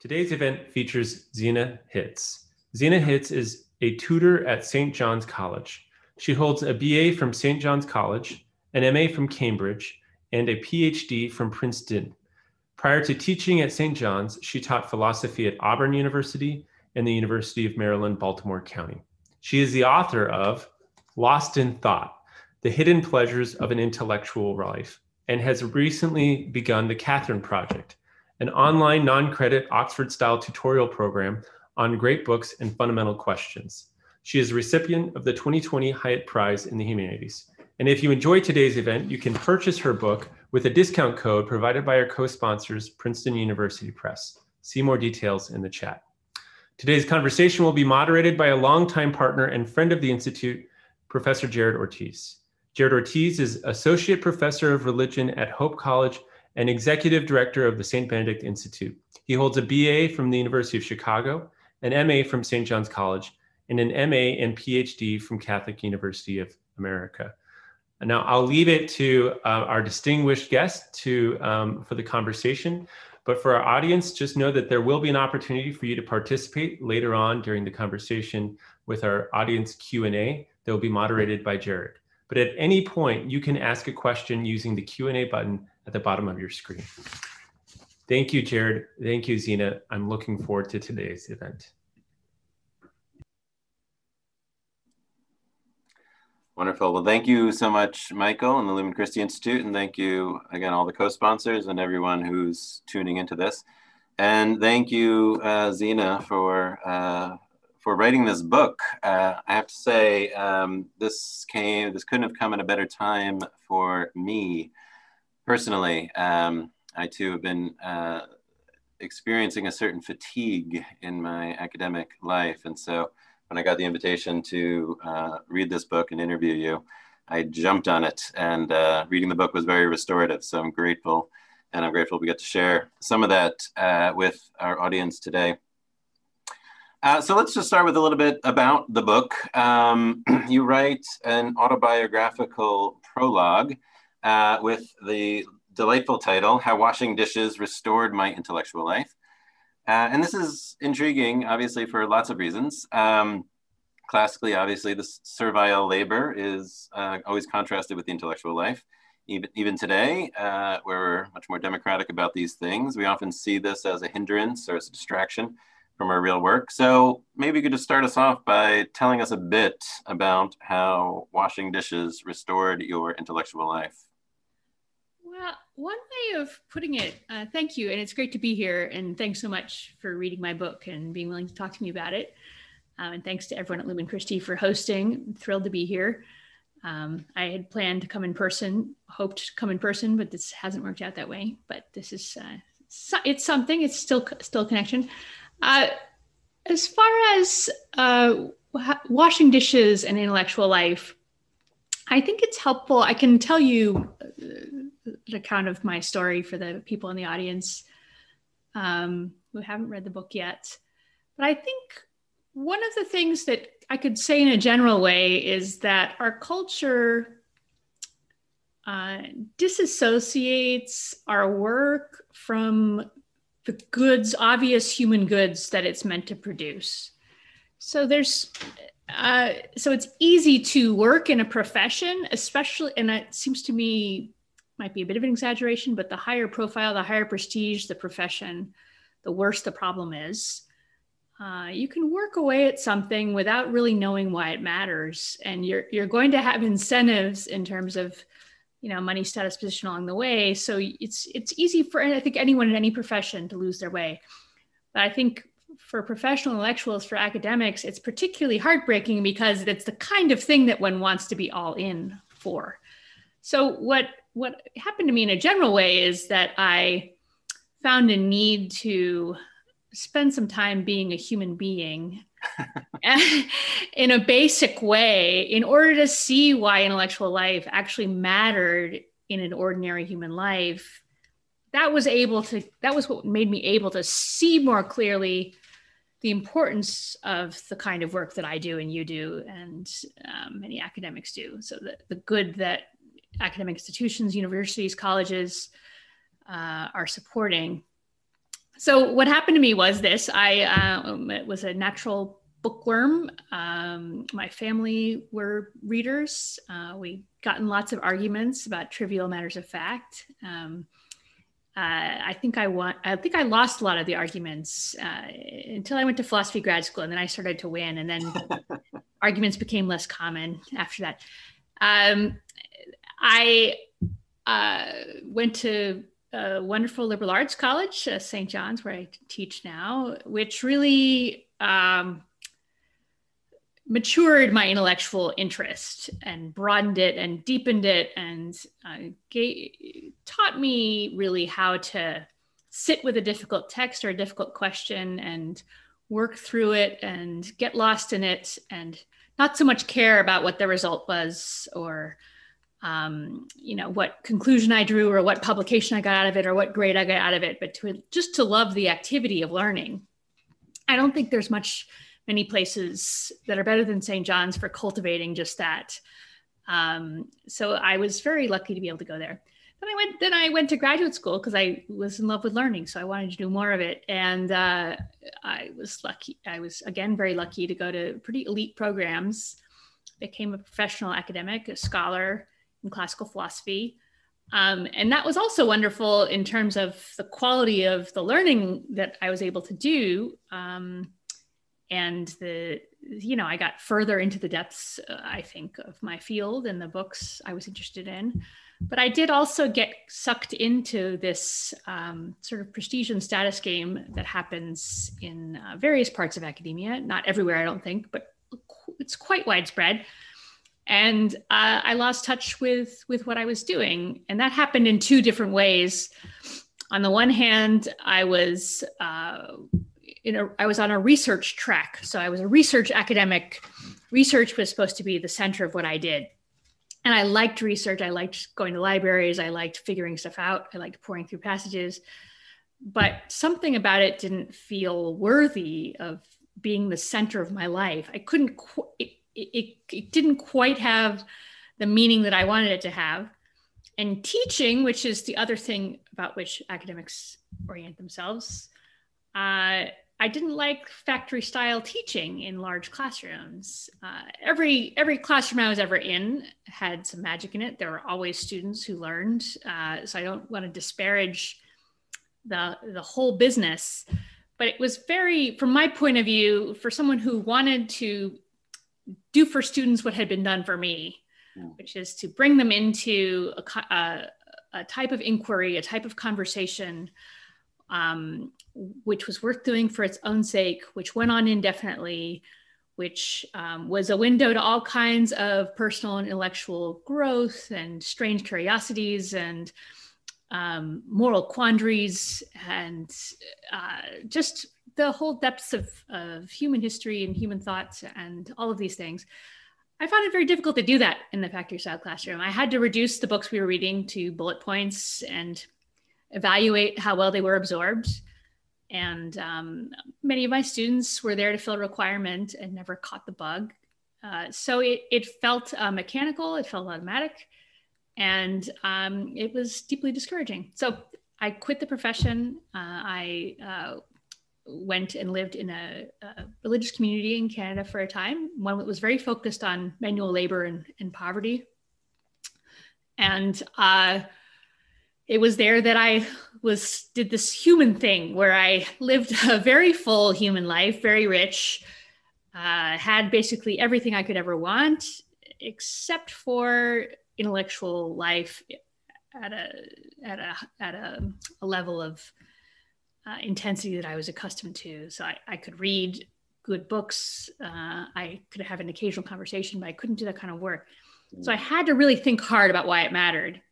Today's event features Zena Hitz. Zena Hitz is a tutor at St. John's College. She holds a BA from St. John's College, an MA from Cambridge, and a PhD from Princeton. Prior to teaching at St. John's, she taught philosophy at Auburn University and the University of Maryland, Baltimore County. She is the author of Lost in Thought The Hidden Pleasures of an Intellectual Life and has recently begun the Catherine Project, an online non credit Oxford style tutorial program on great books and fundamental questions. She is a recipient of the 2020 Hiett Prize in the Humanities. And if you enjoy today's event, you can purchase her book with a discount code provided by our co sponsors, Princeton University Press. See more details in the chat. Today's conversation will be moderated by a longtime partner and friend of the Institute, Professor Jared Ortiz. Jared Ortiz is Associate Professor of Religion at Hope College and Executive Director of the St. Benedict Institute. He holds a BA from the University of Chicago, an MA from St. John's College, and an MA and PhD from Catholic University of America. Now I'll leave it to uh, our distinguished guest to um, for the conversation. But for our audience, just know that there will be an opportunity for you to participate later on during the conversation with our audience Q&A that will be moderated by Jared. But at any point, you can ask a question using the Q&A button at the bottom of your screen. Thank you, Jared. Thank you, Zena. I'm looking forward to today's event. Wonderful. Well, thank you so much, Michael and the Lumen Christi Institute. And thank you again, all the co-sponsors and everyone who's tuning into this. And thank you, uh, Zena, for, uh, for writing this book. Uh, I have to say, um, this came, this couldn't have come at a better time for me personally. Um, I too have been uh, experiencing a certain fatigue in my academic life. And so when I got the invitation to uh, read this book and interview you, I jumped on it. And uh, reading the book was very restorative. So I'm grateful. And I'm grateful we get to share some of that uh, with our audience today. Uh, so let's just start with a little bit about the book. Um, you write an autobiographical prologue uh, with the delightful title, How Washing Dishes Restored My Intellectual Life. Uh, and this is intriguing, obviously, for lots of reasons. Um, classically, obviously, the servile labor is uh, always contrasted with the intellectual life. Even, even today, uh, where we're much more democratic about these things, we often see this as a hindrance or as a distraction from our real work. So maybe you could just start us off by telling us a bit about how washing dishes restored your intellectual life. Well, one way of putting it, uh, thank you. And it's great to be here. And thanks so much for reading my book and being willing to talk to me about it. Um, and thanks to everyone at Lumen Christi for hosting. I'm thrilled to be here. Um, I had planned to come in person, hoped to come in person, but this hasn't worked out that way. But this is, uh, so, it's something, it's still, still connection. Uh, as far as uh, washing dishes and intellectual life, I think it's helpful. I can tell you uh, the account of my story for the people in the audience um, who haven't read the book yet. But I think one of the things that I could say in a general way is that our culture uh, disassociates our work from the goods, obvious human goods that it's meant to produce. So there's uh, so it's easy to work in a profession, especially, and it seems to me might be a bit of an exaggeration, but the higher profile, the higher prestige the profession, the worse the problem is. Uh, you can work away at something without really knowing why it matters, and you're you're going to have incentives in terms of, you know, money, status, position along the way. So it's it's easy for I think anyone in any profession to lose their way. But I think for professional intellectuals, for academics, it's particularly heartbreaking because it's the kind of thing that one wants to be all in for. So what what happened to me in a general way is that I found a need to spend some time being a human being in a basic way in order to see why intellectual life actually mattered in an ordinary human life that was able to that was what made me able to see more clearly the importance of the kind of work that I do and you do and um, many academics do. So the, the good that academic institutions, universities, colleges uh, are supporting. So what happened to me was this: I um, was a natural bookworm. Um, my family were readers. Uh, we got in lots of arguments about trivial matters of fact. Um, uh, I think I want. I think I lost a lot of the arguments uh, until I went to philosophy grad school, and then I started to win, and then arguments became less common after that. Um, I uh, went to a wonderful liberal arts college, uh, St. John's, where I teach now, which really um, matured my intellectual interest and broadened it and deepened it and uh, taught me really how to sit with a difficult text or a difficult question and work through it and get lost in it and not so much care about what the result was or um, you know what conclusion i drew or what publication i got out of it or what grade i got out of it but to just to love the activity of learning i don't think there's much many places that are better than St. John's for cultivating just that. Um, so I was very lucky to be able to go there. Then I went. Then I went to graduate school because I was in love with learning, so I wanted to do more of it. And uh, I was lucky. I was again very lucky to go to pretty elite programs. Became a professional academic, a scholar in classical philosophy. Um, and that was also wonderful in terms of the quality of the learning that I was able to do. Um, and the you know i got further into the depths uh, i think of my field and the books i was interested in but i did also get sucked into this um, sort of prestige and status game that happens in uh, various parts of academia not everywhere i don't think but it's quite widespread and uh, i lost touch with with what i was doing and that happened in two different ways on the one hand i was uh, in a, I was on a research track. So I was a research academic. Research was supposed to be the center of what I did. And I liked research. I liked going to libraries. I liked figuring stuff out. I liked poring through passages. But something about it didn't feel worthy of being the center of my life. I couldn't, qu- it, it, it didn't quite have the meaning that I wanted it to have. And teaching, which is the other thing about which academics orient themselves, uh, I didn't like factory style teaching in large classrooms. Uh, every every classroom I was ever in had some magic in it. There were always students who learned, uh, so I don't want to disparage the the whole business. But it was very, from my point of view, for someone who wanted to do for students what had been done for me, yeah. which is to bring them into a, a, a type of inquiry, a type of conversation um, which was worth doing for its own sake, which went on indefinitely, which um, was a window to all kinds of personal and intellectual growth and strange curiosities and um, moral quandaries and uh, just the whole depths of, of human history and human thoughts and all of these things. I found it very difficult to do that in the factory style classroom. I had to reduce the books we were reading to bullet points and evaluate how well they were absorbed. And um, many of my students were there to fill a requirement and never caught the bug. Uh, so it, it felt uh, mechanical, it felt automatic, and um, it was deeply discouraging. So I quit the profession. Uh, I uh, went and lived in a, a, religious community in Canada for a time, one that was very focused on manual labor and, and poverty. And uh, it was there that I was did this human thing where I lived a very full human life, very rich, uh, had basically everything I could ever want, except for intellectual life at a at a at a, a level of uh, intensity that I was accustomed to. So I, I could read good books. Uh, I could have an occasional conversation, but I couldn't do that kind of work. So I had to really think hard about why it mattered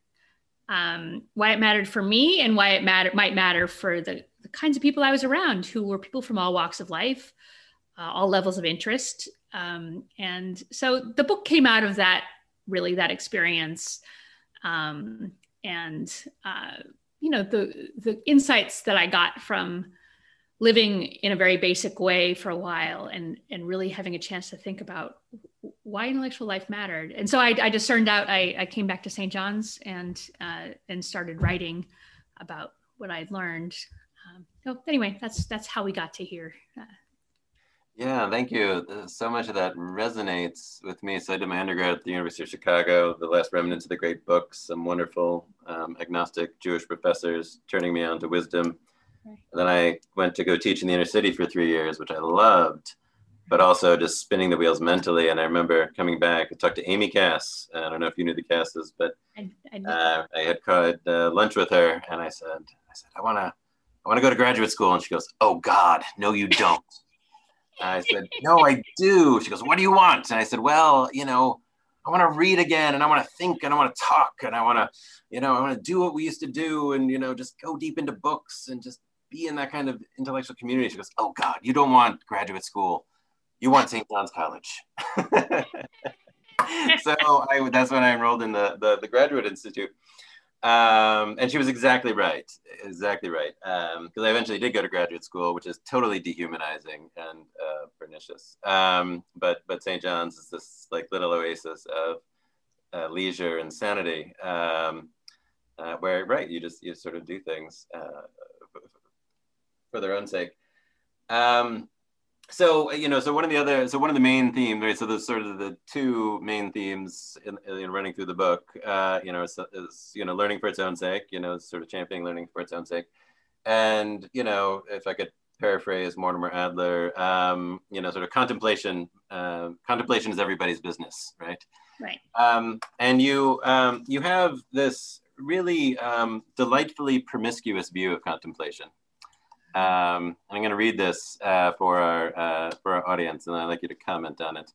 um, why it mattered for me and why it matter, might matter for the, the kinds of people I was around who were people from all walks of life, uh, all levels of interest. Um, and so the book came out of that, really, that experience. Um, and, uh, you know, the, the insights that I got from living in a very basic way for a while and, and really having a chance to think about why intellectual life mattered. And so I, I discerned out, I, I came back to St. John's and, uh, and started writing about what I'd learned. Um, so anyway, that's that's how we got to here. Uh, yeah, thank you. So much of that resonates with me. So I did my undergrad at the University of Chicago, the last remnants of the great books, some wonderful um, agnostic Jewish professors turning me on to wisdom. Right. Then I went to go teach in the inner city for three years, which I loved, but also just spinning the wheels mentally. And I remember coming back, I talked to Amy Kass. I don't know if you knew the Kasses, but I, I, uh, I had had uh, lunch with her and I said, I said, I want to, I want to go to graduate school. And she goes, Oh God, no, you don't. I said, No, I do. She goes, What do you want? And I said, Well, you know, I want to read again and I want to think and I want to talk and I want to, you know, I want to do what we used to do and, you know, just go deep into books and just be in that kind of intellectual community. She goes, Oh God, you don't want graduate school. You want St. John's College. so I, that's when I enrolled in the, the, the Graduate Institute. Um, and she was exactly right, exactly right. Because um, I eventually did go to graduate school, which is totally dehumanizing and uh, pernicious. Um, but but St. John's is this like little oasis of uh, leisure and sanity, um, uh, where right you just you sort of do things uh, for their own sake. Um, so you know so one of the other so one of the main themes right so there's sort of the two main themes in, in running through the book uh, you know is, is, you know learning for its own sake you know sort of championing learning for its own sake. And you know if i could paraphrase mortimer adler um, you know sort of contemplation uh, contemplation is everybody's business right? Right. Um, and you um, you have this really um, delightfully promiscuous view of contemplation um, I'm going to read this uh, for our uh, for our audience, and I'd like you to comment on it.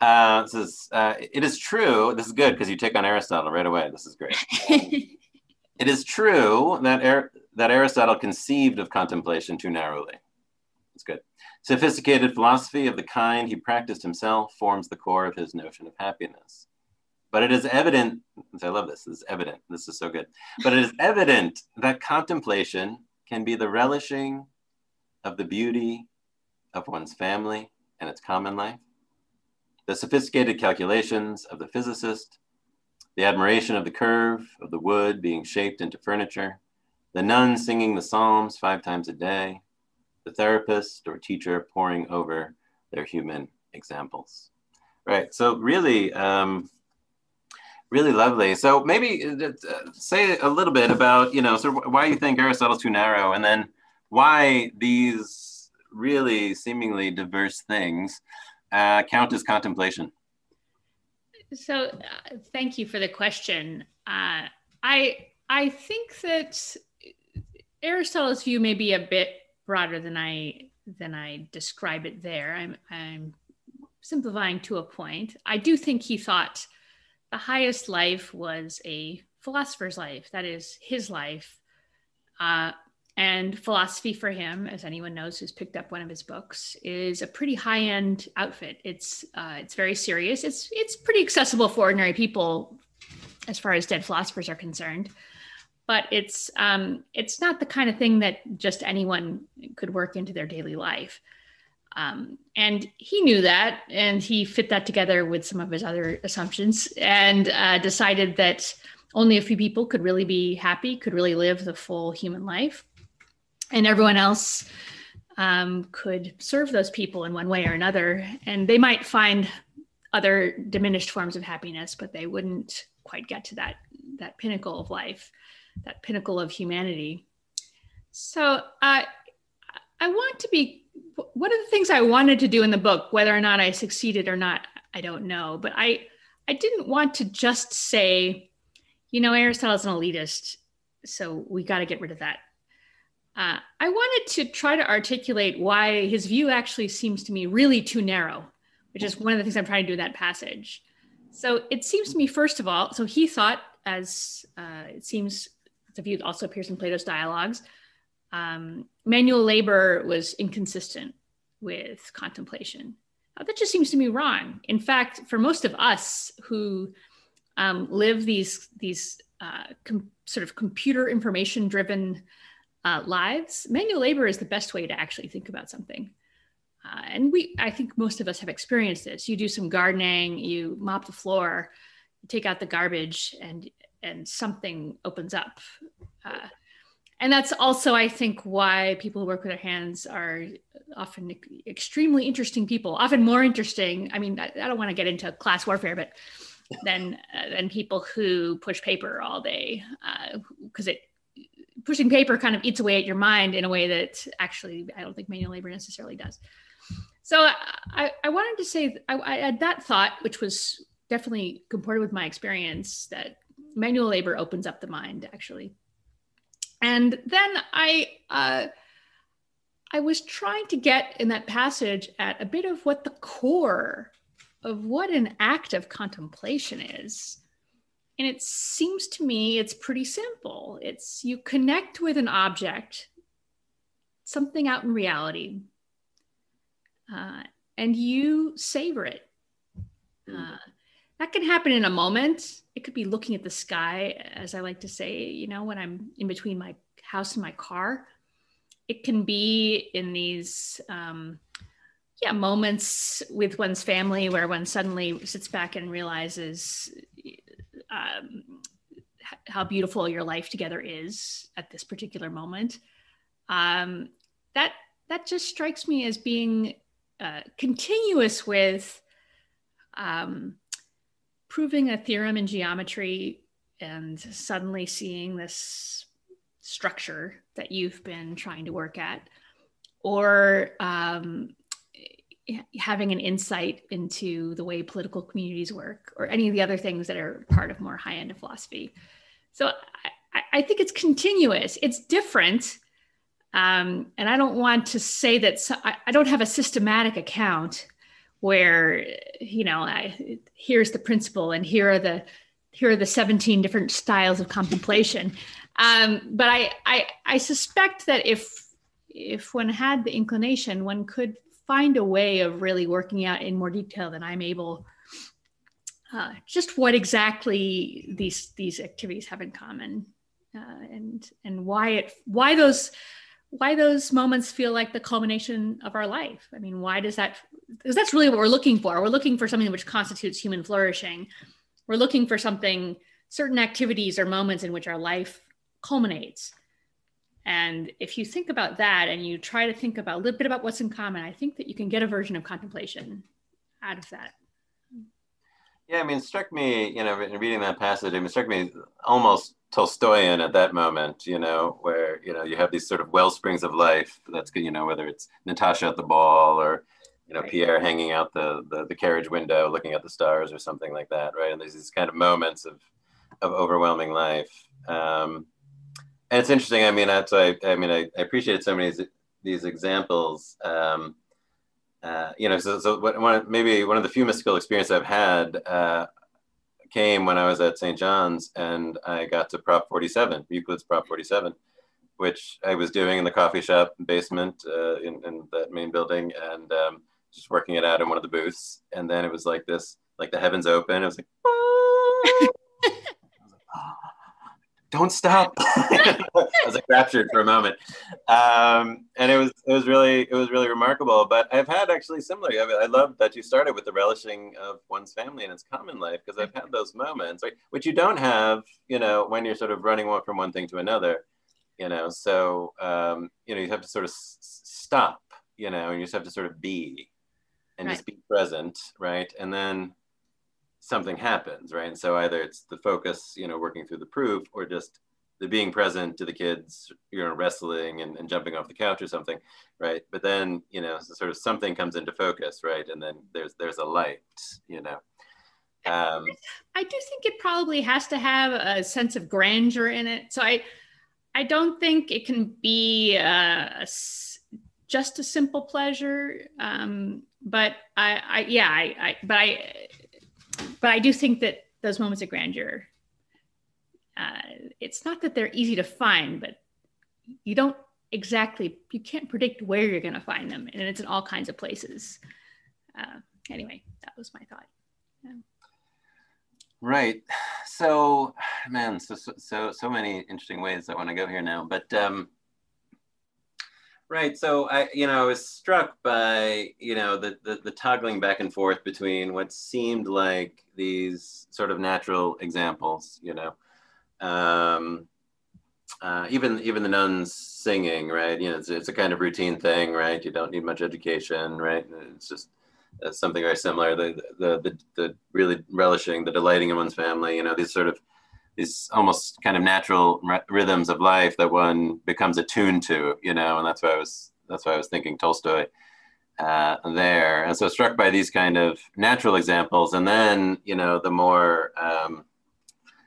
Uh, this is uh, it is true. This is good because you take on Aristotle right away. This is great. it is true that Ar- that Aristotle conceived of contemplation too narrowly. It's good. Sophisticated philosophy of the kind he practiced himself forms the core of his notion of happiness. But it is evident, I love this, this is evident, this is so good. But it is evident that contemplation can be the relishing of the beauty of one's family and its common life, the sophisticated calculations of the physicist, the admiration of the curve of the wood being shaped into furniture, the nun singing the Psalms five times a day, the therapist or teacher poring over their human examples. Right. So, really, um, really lovely. So maybe uh, say a little bit about you know of why you think Aristotle's too narrow, and then why these really seemingly diverse things uh, count as contemplation. So, uh, thank you for the question. Uh, I I think that Aristotle's view may be a bit broader than I than I describe it there. I'm I'm simplifying to a point. I do think he thought the highest life was a philosopher's life, that is his life. Uh, and philosophy for him, as anyone knows who's picked up one of his books, is a pretty high-end outfit. It's uh, it's very serious. It's it's pretty accessible for ordinary people, as far as dead philosophers are concerned. But it's um, it's not the kind of thing that just anyone could work into their daily life. Um, and he knew that, and he fit that together with some of his other assumptions and uh, decided that only a few people could really be happy, could really live the full human life. And everyone else um, could serve those people in one way or another. And they might find other diminished forms of happiness, but they wouldn't quite get to that, that pinnacle of life, that pinnacle of humanity. So uh, I want to be one of the things I wanted to do in the book, whether or not I succeeded or not, I don't know. But I I didn't want to just say, you know, Aristotle's an elitist, so we got to get rid of that. Uh, I wanted to try to articulate why his view actually seems to me really too narrow, which is one of the things I'm trying to do in that passage. So it seems to me, first of all, so he thought, as uh, it seems the view also appears in Plato's dialogues, um, manual labor was inconsistent with contemplation. Uh, that just seems to me wrong. In fact, for most of us who um, live these these uh, com- sort of computer information driven uh, lives, manual labor is the best way to actually think about something. Uh, and we, I think most of us have experienced this. You do some gardening, you mop the floor, you take out the garbage, and and something opens up. Uh, and that's also i think why people who work with their hands are often extremely interesting people often more interesting i mean i, I don't want to get into class warfare but than uh, than people who push paper all day because uh, it pushing paper kind of eats away at your mind in a way that actually i don't think manual labor necessarily does. So i, I wanted to say I, I had that thought which was definitely comported with my experience that manual labor opens up the mind actually and then I uh, I was trying to get in that passage at a bit of what the core of what an act of contemplation is. And it seems to me it's pretty simple. It's you connect with an object, something out in reality, uh, and you savor it. Uh, that can happen in a moment. It could be looking at the sky, as I like to say, you know, when I'm in between my house and my car. It can be in these, um, yeah, moments with one's family where one suddenly sits back and realizes um, how beautiful your life together is at this particular moment. Um, that that just strikes me as being uh, continuous with um, proving a theorem in geometry and suddenly seeing this structure that you've been trying to work at, or um, having an insight into the way political communities work, or any of the other things that are part of more high end of philosophy. So I, I, think it's continuous, it's different. Um, and I don't want to say that so, I, I don't have a systematic account where you know I, here's the principle and here are the here are the 17 different styles of contemplation. Um, but I, I i suspect that if if one had the inclination one could find a way of really working out in more detail than i'm able uh, just what exactly these these activities have in common uh, and and why it why those why those moments feel like the culmination of our life. I mean, why does that? Because that's really what we're looking for. We're looking for something which constitutes human flourishing. We're looking for something, certain activities or moments in which our life culminates. And if you think about that and you try to think about a little bit about what's in common, I think that you can get a version of contemplation out of that. Yeah, I mean, it struck me, you know, in reading that passage, I mean, it struck me almost Tolstoyan at that moment, you know, where, you know, you have these sort of well springs of life. That's good, you know, whether it's Natasha at the ball or, you know, right. Pierre hanging out the, the, the carriage window, looking at the stars or something like that, right? And there's these kind of moments of, of overwhelming life. Um, and it's interesting. I mean, that's I, I mean, I, I appreciate so many these, these examples. Um, uh, you know, so, so what, one, maybe one of the few mystical experiences I've had uh, came when I was at St. John's and I got to Prop 47, Euclid's Prop 47, which I was doing in the coffee shop basement uh, in, in, that main building and um, just working it out in one of the booths. And then it was like this, like the heavens open. It was like, don't stop. I was like raptured for a moment, um, and it was it was really it was really remarkable. But I've had actually similar. I, I love that you started with the relishing of one's family and its common life because I've had those moments, right, which you don't have, you know, when you're sort of running from one thing to another, you know. So um, you know you have to sort of s- stop, you know, and you just have to sort of be, and right. just be present, right, and then something happens, right? And so either it's the focus, you know, working through the proof, or just the being present to the kids, you know, wrestling and, and jumping off the couch or something, right? But then, you know, so sort of something comes into focus, right? And then there's there's a light, you know. Um, I do think it probably has to have a sense of grandeur in it. So I, I don't think it can be uh, just a simple pleasure. Um, but I, I yeah, I, I, but I, but I do think that those moments of grandeur, uh, it's not that they're easy to find, but you don't exactly, you can't predict where you're going to find them. And it's in all kinds of places. Uh, anyway, that was my thought. Yeah. Right. So, man, so, so, so many interesting ways I want to go here now, but, um, Right. So I, you know, I was struck by, you know, the, the, the toggling back and forth between what seemed like these sort of natural examples, you know, um, uh, even even the nuns singing, right? You know, it's, it's a kind of routine thing, right? You don't need much education, right? It's just uh, something very similar. The, the the the really relishing, the delighting in one's family. You know, these sort of these almost kind of natural r- rhythms of life that one becomes attuned to. You know, and that's why I was that's why I was thinking Tolstoy uh, there. And so struck by these kind of natural examples, and then you know the more um,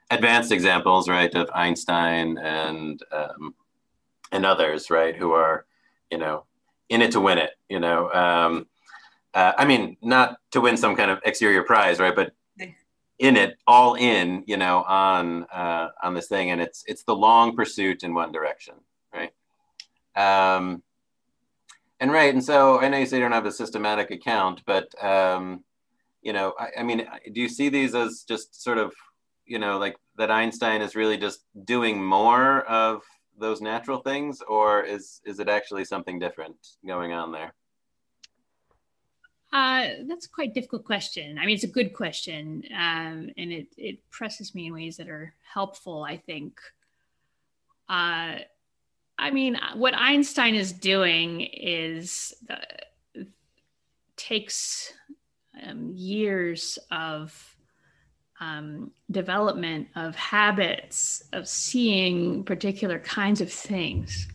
advanced examples, right, of Einstein and um, and others, right, who are you know in it to win it. You know, um, uh, I mean, not to win some kind of exterior prize, right, but in it, all in, you know, on uh, on this thing, and it's it's the long pursuit in one direction, right? Um, and right, and so I know you say you don't have a systematic account, but um, you know, I, I mean, do you see these as just sort of, you know, like that Einstein is really just doing more of those natural things, or is is it actually something different going on there? Uh, that's quite difficult question. I mean, it's a good question, um, and it it presses me in ways that are helpful. I think. Uh, I mean, what Einstein is doing is the, takes um, years of um, development of habits of seeing particular kinds of things.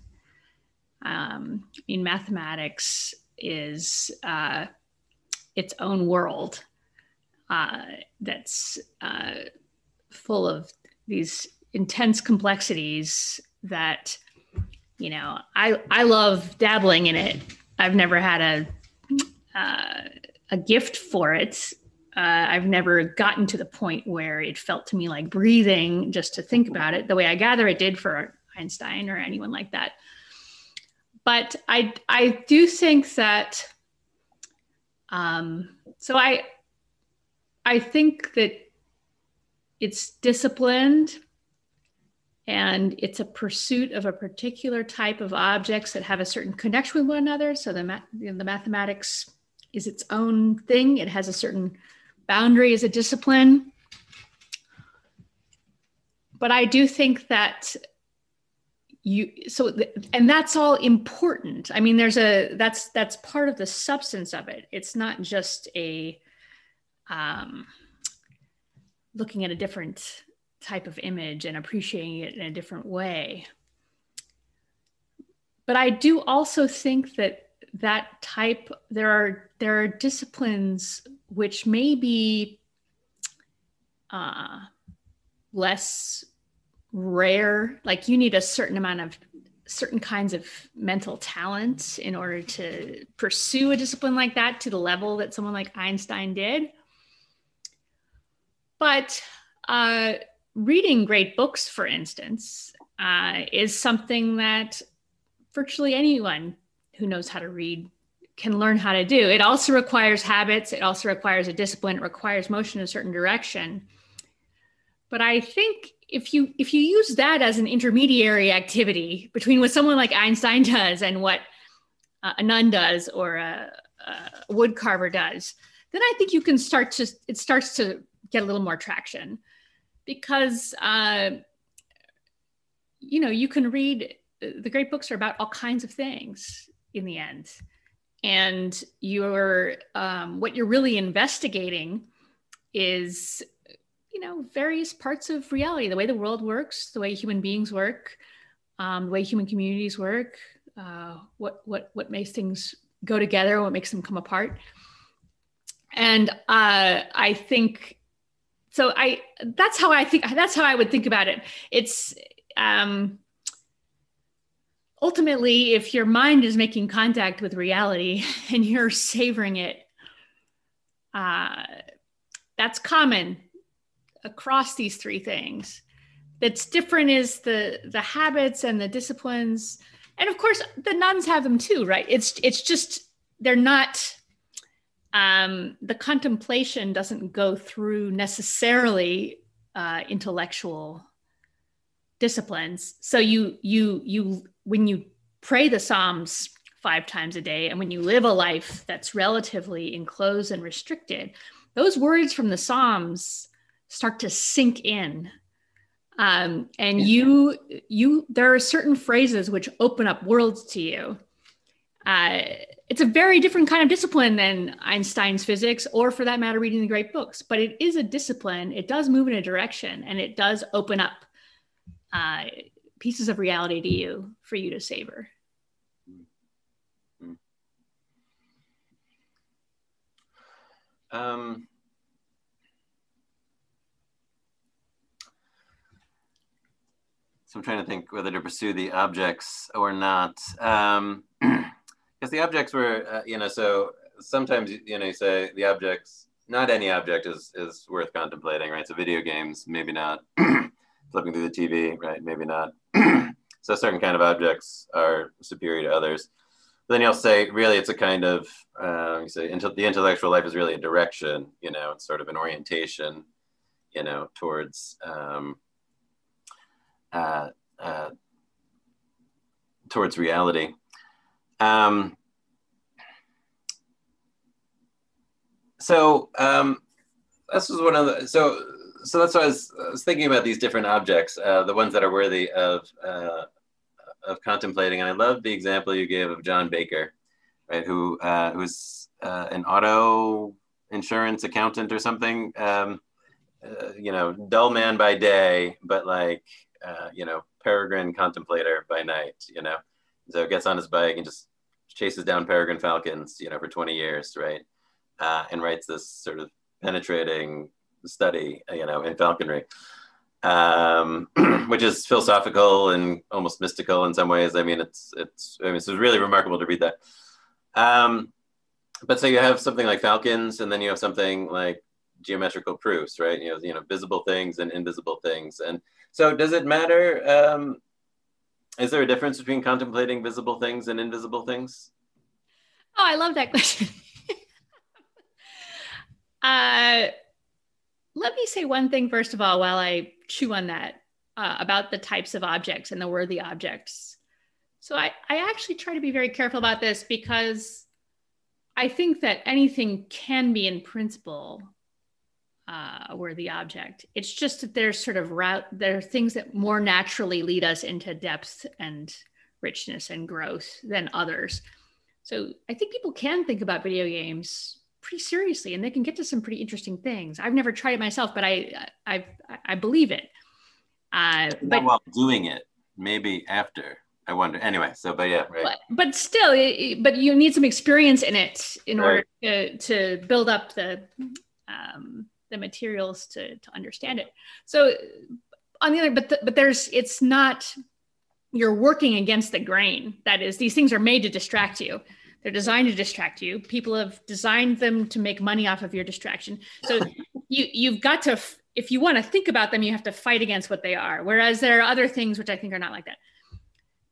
Um, I mean, mathematics is uh, its own world uh, that's uh, full of these intense complexities that you know, I I love dabbling in it. I've never had a uh, a gift for it. Uh, I've never gotten to the point where it felt to me like breathing just to think about it, the way I gather it did for Einstein or anyone like that. But I I do think that. Um, so I I think that it's disciplined and it's a pursuit of a particular type of objects that have a certain connection with one another. So the, you know, the mathematics is its own thing. It has a certain boundary as a discipline. But I do think that you so and that's all important i mean there's a that's that's part of the substance of it it's not just a um looking at a different type of image and appreciating it in a different way. But I do also think that that type there are there are disciplines which may be uh, less rare. Like you need a certain amount of certain kinds of mental talent in order to pursue a discipline like that to the level that someone like Einstein did. But uh, reading great books, for instance, uh, is something that virtually anyone who knows how to read can learn how to do. It also requires habits, it also requires a discipline, it requires motion in a certain direction. But I think if you if you use that as an intermediary activity between what someone like Einstein does and what uh, a nun does or a, a does, then I think you can start to it starts to get a little more traction. Because uh, you know you can read the great books are about all kinds of things in the end. And you're um, what you're really investigating is you know various parts of reality the way the world works the way human beings work um, the way human communities work uh, what what what makes things go together what makes them come apart and uh, i think so I that's how I think that's how I would think about it. It's um, ultimately if your mind is making contact with reality and you're savoring it, uh, that's common across these three things. That's different is the the habits and the disciplines, and of course the nuns have them too, right? It's it's just they're not um, the contemplation doesn't go through necessarily uh, intellectual disciplines. So you you you when you pray the Psalms five times a day, and when you live a life that's relatively enclosed and restricted, those words from the Psalms start to sink in Um, and you, you, there are certain phrases which open up worlds to you. Uh, it's a very different kind of discipline than Einstein's physics, or for that matter, reading the great books. But it is a discipline. It does move in a direction, and it does open up uh, pieces of reality to you for you to savor. Um, so I'm trying to think whether to pursue the objects or not. Um, because the objects were, uh, you know, so sometimes, you know, you say the objects, not any object is, is worth contemplating, right? So video games, maybe not. Flipping through the TV, right? Maybe not. so certain kind of objects are superior to others. But then you'll say, really, it's a kind of, uh, you say, the intellectual life is really a direction, you know, it's sort of an orientation, you know, towards, um, uh, uh, towards reality. Um, so um, this was one of the so so that's why I was, I was thinking about these different objects, uh, the ones that are worthy of uh, of contemplating. And I love the example you gave of John Baker, right? Who uh, who's uh, an auto insurance accountant or something. Um, uh, you know, dull man by day, but like uh, you know, peregrine contemplator by night. You know, so gets on his bike and just chases down peregrine falcons. You know, for twenty years, right? Uh, and writes this sort of penetrating study, you know, in falconry um, which is philosophical and almost mystical in some ways. I mean, it's it's I mean, it's really remarkable to read that. Um, but so you have something like falcons, and then you have something like geometrical proofs, right? You know, you know, visible things and invisible things. And so, does it matter? Um, is there a difference between contemplating visible things and invisible things? Oh, I love that question. uh, let me say one thing first of all while I chew on that uh, about the types of objects and the worthy objects. So I, I actually try to be very careful about this because I think that anything can be in principle uh, a worthy object. It's just that there's sort of route, there are things that more naturally lead us into depth and richness and growth than others. So I think people can think about video games pretty seriously and they can get to some pretty interesting things. I've never tried it myself, but I I I believe it. Uh, but while doing it, maybe after. I wonder. Anyway, so but yeah, right. But, but still, it, but you need some experience in it in right. order to, to build up the um, the materials to to understand it. So on the other, but the, but there's it's not you're working against the grain. That is, these things are made to distract you. They're designed to distract you. People have designed them to make money off of your distraction. So you you've got to if you want to think about them, you have to fight against what they are. Whereas there are other things which I think are not like that.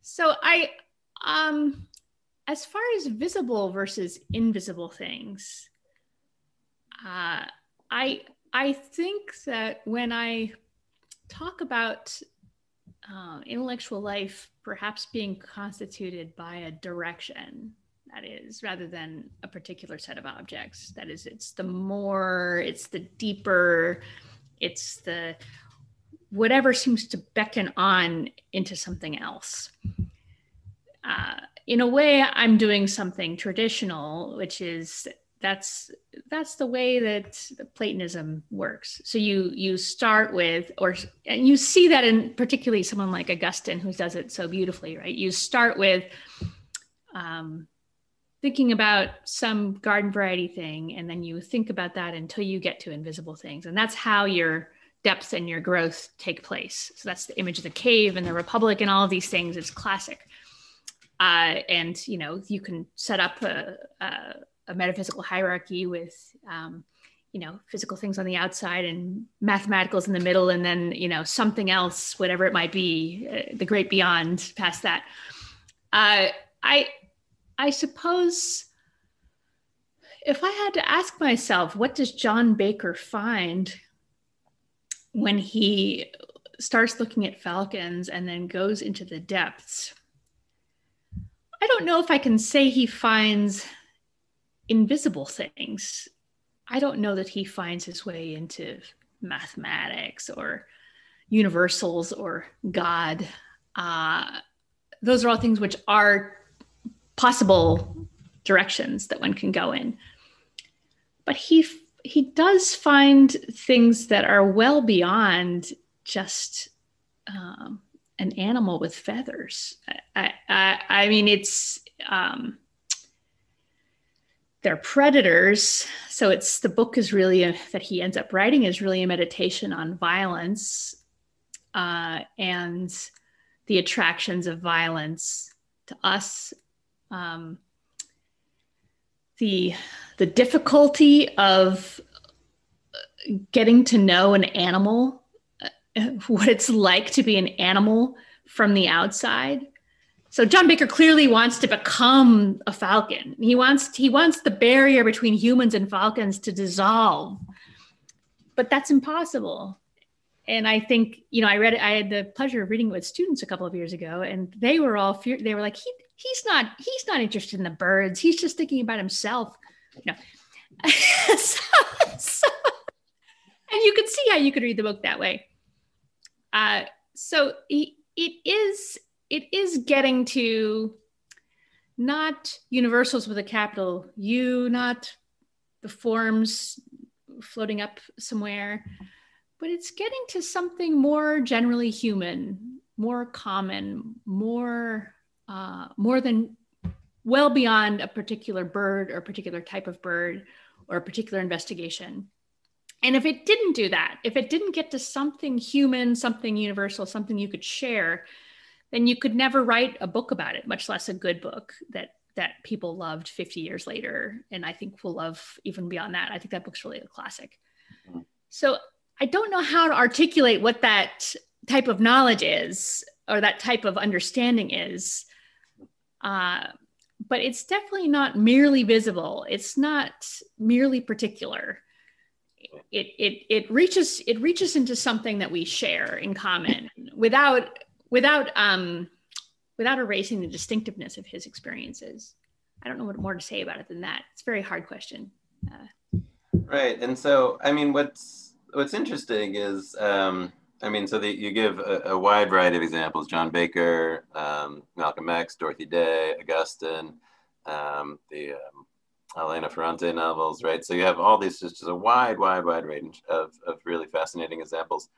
So I um as far as visible versus invisible things, uh, I I think that when I talk about uh, intellectual life perhaps being constituted by a direction that is rather than a particular set of objects that is it's the more it's the deeper it's the whatever seems to beckon on into something else. Uh, in a way i'm doing something traditional which is that's that's the way that platonism works. So you you start with or and you see that in particularly someone like augustine who does it so beautifully right? You start with um, thinking about some garden variety thing and then you think about that until you get to invisible things. And that's how your depth and your growth take place. So that's the image of the cave and the republic and all of these things. It's classic. Uh, and you know you can set up a, a, a metaphysical hierarchy with um, you know physical things on the outside and mathematicals in the middle and then you know something else whatever it might be uh, the great beyond past that uh, i I suppose if I had to ask myself, what does John Baker find when he starts looking at falcons and then goes into the depths? I don't know if I can say he finds invisible things. I don't know that he finds his way into mathematics or universals or God. Uh, those are all things which are possible directions that one can go in. But he he does find things that are well beyond just um, an animal with feathers. I, I, I mean, it's um, they're predators. So it's the book is really a, that he ends up writing is really a meditation on violence uh, and the attractions of violence to us. Um, the the difficulty of getting to know an animal, uh, what it's like to be an animal from the outside. So John Baker clearly wants to become a falcon. He wants he wants the barrier between humans and falcons to dissolve. But that's impossible. And I think, you know, I read I had the pleasure of reading with students a couple of years ago and they were all fear they were like he he's not he's not interested in the birds. He's just thinking about himself. No. so, so, and you could see how you could read the book that way. Uh, so he, it is it is getting to not universals with a capital U, not the forms floating up somewhere, but it's getting to something more generally human, more common, more uh, more than well beyond a particular bird or a particular type of bird or a particular investigation. And if it didn't do that, if it didn't get to something human, something universal, something you could share, then you could never write a book about it, much less a good book that that people loved 50 years later and I think will love even beyond that. I think that book's really a classic. Mm-hmm. So I don't know how to articulate what that type of knowledge is or that type of understanding is. Uh, but it's definitely not merely visible. It's not merely particular. It, it, it reaches it reaches into something that we share in common without without um, without erasing the distinctiveness of his experiences. I don't know what more to say about it than that. It's a very hard question. Uh, right, and so I mean, what's what's interesting is, um, I mean, so that you give a, a, wide variety of examples: John Baker, um, Malcolm X, Dorothy Day, Augustine, um, the um, Elena Ferrante novels, right? So you have all these just, just a wide, wide, wide range of, of really fascinating examples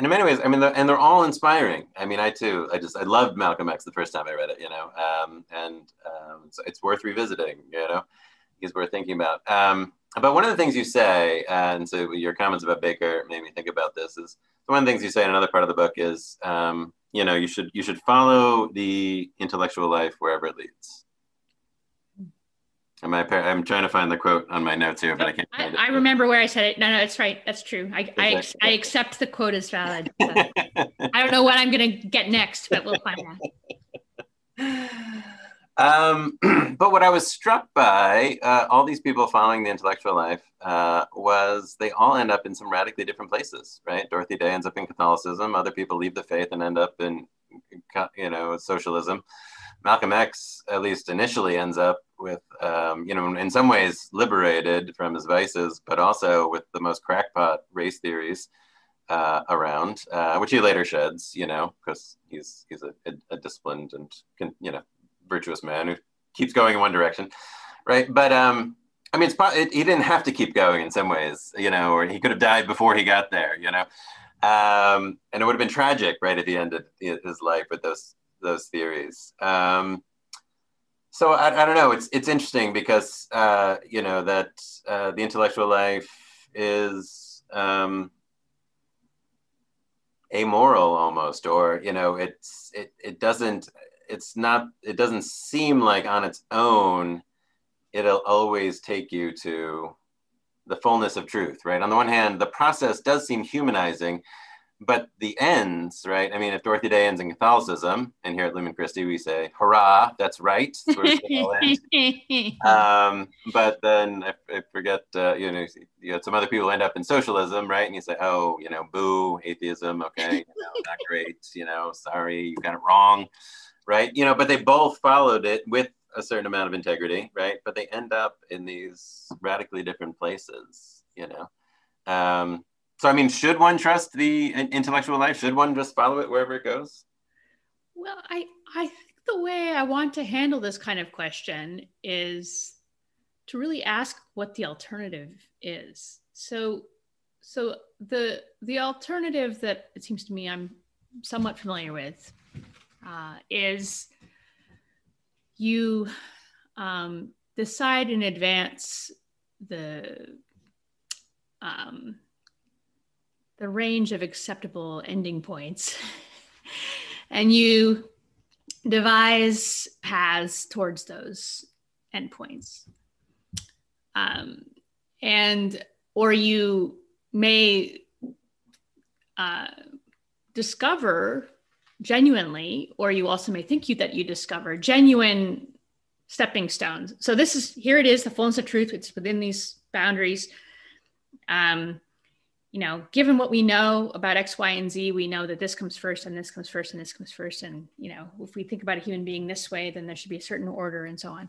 and in many ways, I mean, and they're all inspiring. I mean, I too, I just, I loved Malcolm X the first time I read it, you know, um, and um, so it's worth revisiting, you know, it's worth thinking about. Um, but one of the things you say, and so your comments about Baker made me think about this, is one of the things you say in another part of the book is, um, you know, you should you should follow the intellectual life wherever it leads. Am I, I'm trying to find the quote on my notes here, but I can't. I, I, remember where I said it. No, no, it's right. That's true. I, I, I, accept the quote as valid. So. I don't know what I'm going to get next, but we'll find out. Um, but what I was struck by, uh, all these people following the intellectual life, uh, was they all end up in some radically different places, right? Dorothy Day ends up in Catholicism. Other people leave the faith and end up in, you know, socialism. Malcolm X, at least initially, ends up with, um, you know, in some ways liberated from his vices, but also with the most crackpot race theories uh, around, uh, which he later sheds, you know, because he's he's a, a, disciplined and you know virtuous man who keeps going in one direction, right? But um, I mean, it's it, he didn't have to keep going in some ways, you know, or he could have died before he got there, you know. Um, and it would have been tragic, right, if he ended his life with those those theories. Um, so I, I, don't know. It's it's interesting because uh, you know that uh, the intellectual life is um, amoral almost, or you know, it's it it doesn't it's not it doesn't seem like on its own it'll always take you to the fullness of truth, right? On the one hand, the process does seem humanizing, but the ends, right? I mean, if Dorothy Day ends in Catholicism, and here at Lumen Christi we say, hurrah, that's right. um, but then I, I forget, uh, you know, you had some other people end up in socialism, right? And you say, oh, you know, boo, atheism, okay, you know, not great, you know, sorry, you got it wrong, right? You know, but they both followed it with a certain amount of integrity, right? But they end up in these radically different places, you know. Um, So, I mean, should one trust the intellectual life? Should one just follow it wherever it goes? Well, I, I think the way I want to handle this kind of question is to really ask what the alternative is. So, so the the alternative that it seems to me I'm somewhat familiar with uh, is you um, decide in advance the um, the range of acceptable ending points, and you devise paths towards those endpoints. Um, and or you may uh, discover genuinely, or you also may think you that you discover genuine stepping stones. So this is here it is, the fullness of truth. It's within these boundaries. Um, you know, given what we know about X, Y, and Z, we know that this comes first and this comes first and this comes first. And, you know, if we think about a human being this way, then there should be a certain order and so on.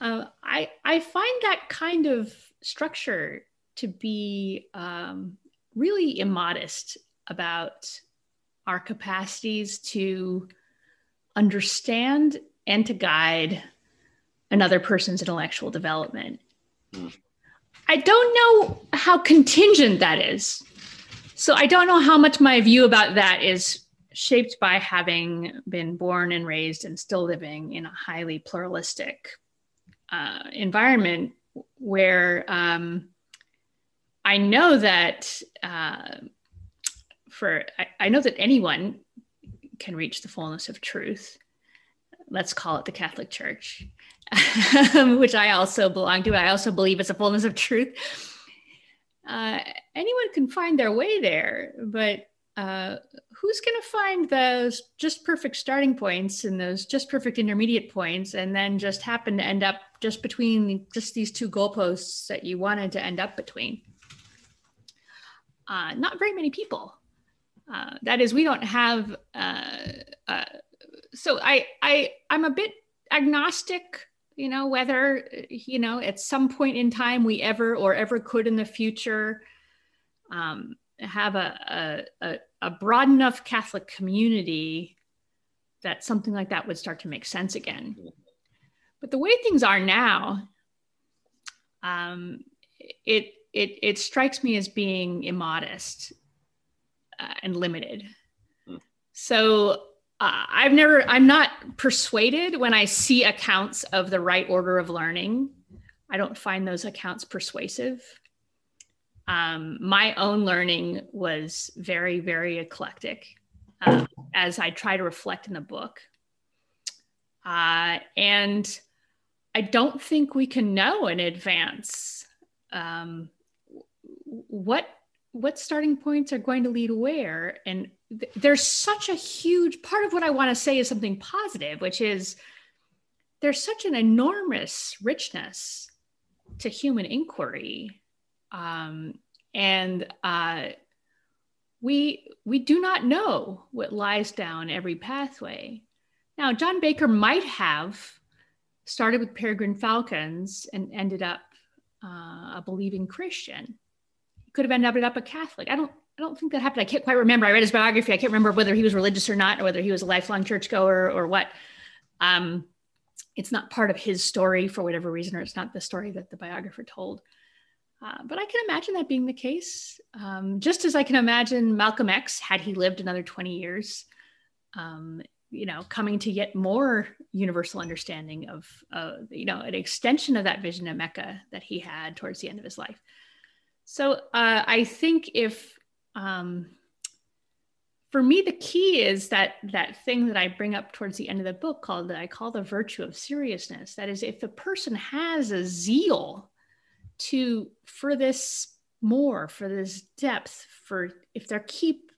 Uh, I, I find that kind of structure to be um, really immodest about our capacities to understand and to guide another person's intellectual development. Mm. I don't know how contingent that is. So I don't know how much my view about that is shaped by having been born and raised and still living in a highly pluralistic uh, environment where um, I know that uh, for I, I know that anyone can reach the fullness of truth. Let's call it the Catholic Church. which I also belong to. I also believe it's a fullness of truth. Uh, anyone can find their way there, but uh, who's going to find those just perfect starting points and those just perfect intermediate points, and then just happen to end up just between just these two goalposts that you wanted to end up between? Uh, not very many people. Uh, that is, we don't have. So I, I, I'm a bit agnostic you know whether you know at some point in time we ever or ever could in the future um, have a, a, a broad enough catholic community that something like that would start to make sense again but the way things are now um, it it it strikes me as being immodest uh, and limited hmm. so uh, I've never, I'm not persuaded when I see accounts of the right order of learning. I don't find those accounts persuasive. Um, my own learning was very, very eclectic uh, as I try to reflect in the book. Uh, and I don't think we can know in advance um, what what starting points are going to lead where and th- there's such a huge part of what i want to say is something positive which is there's such an enormous richness to human inquiry um, and uh, we we do not know what lies down every pathway now john baker might have started with peregrine falcons and ended up uh, a believing christian could have ended up a Catholic. I don't I don't think that happened. I can't quite remember. I read his biography. I can't remember whether he was religious or not, or whether he was a lifelong churchgoer or what. Um, it's not part of his story for whatever reason, or it's not the story that the biographer told. Uh, but I can imagine that being the case. Um, just as I can imagine Malcolm X, had he lived another 20 years, um, you know, coming to yet more universal understanding of, uh, you know, an extension of that vision of Mecca that he had towards the end of his life. So uh, I think if um, for me the key is that that thing that I bring up towards the end of the book called that I call the virtue of seriousness. That is, if a person has a zeal to for this more, for this depth, for if they keep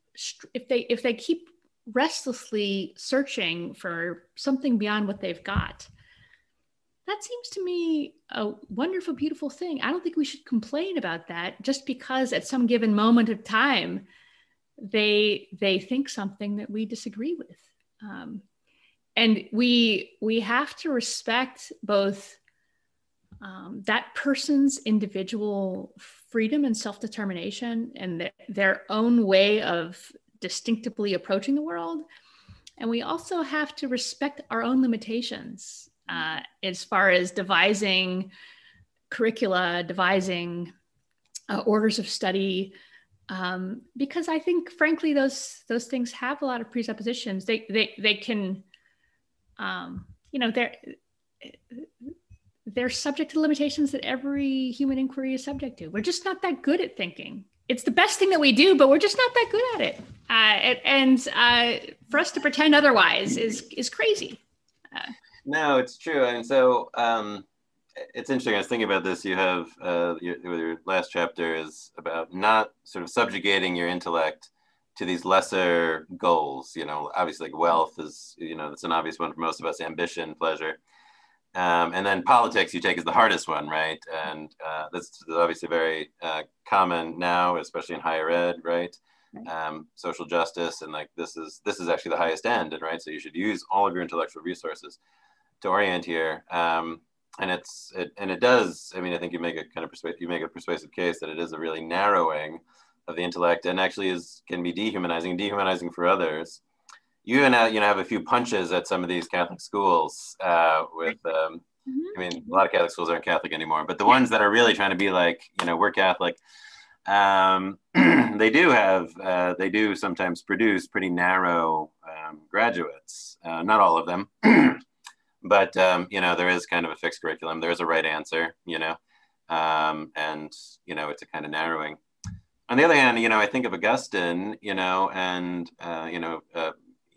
if they if they keep restlessly searching for something beyond what they've got that seems to me a wonderful, beautiful thing. I don't think we should complain about that just because at some given moment of time they they think something that we disagree with. Um, and we we have to respect both um, that person's individual freedom and self determination and th- their own way of distinctively approaching the world. And we also have to respect our own limitations uh, as far as devising curricula, devising uh, orders of study. Um, because I think, frankly, those those things have a lot of presuppositions. They they they can, um, you know, they're they're subject to limitations that every human inquiry is subject to. We're just not that good at thinking. It's the best thing that we do, but we're just not that good at it. Uh, and uh, for us to pretend otherwise is is crazy. Uh, no, it's true. And so um, it's interesting. I was thinking about this. You have uh, your, your last chapter is about not sort of subjugating your intellect to these lesser goals. You know, obviously, like wealth is you know that's an obvious one for most of us. Ambition, pleasure um, and then politics you take is the hardest one, right? And uh, that's obviously very uh, common now, especially in higher ed, right? Um, social justice and like this is this is actually the highest end, and right. So you should use all of your intellectual resources to orient here. Um, and it's it, and it does. I mean, I think you make a kind of persuasive you make a persuasive case that it is a really narrowing of the intellect, and actually is can be dehumanizing, dehumanizing for others you and uh, you know have a few punches at some of these Catholic schools uh, with. Um, mm-hmm. I mean, a lot of Catholic schools aren't Catholic anymore, but the ones that are really trying to be like, you know, we're Catholic, um, they do have, uh, they do sometimes produce pretty narrow um, graduates. Uh, not all of them, but um, you know, there is kind of a fixed curriculum. There is a right answer, you know, um, and you know, it's a kind of narrowing. On the other hand, you know, I think of Augustine, you know, and uh, you know, uh,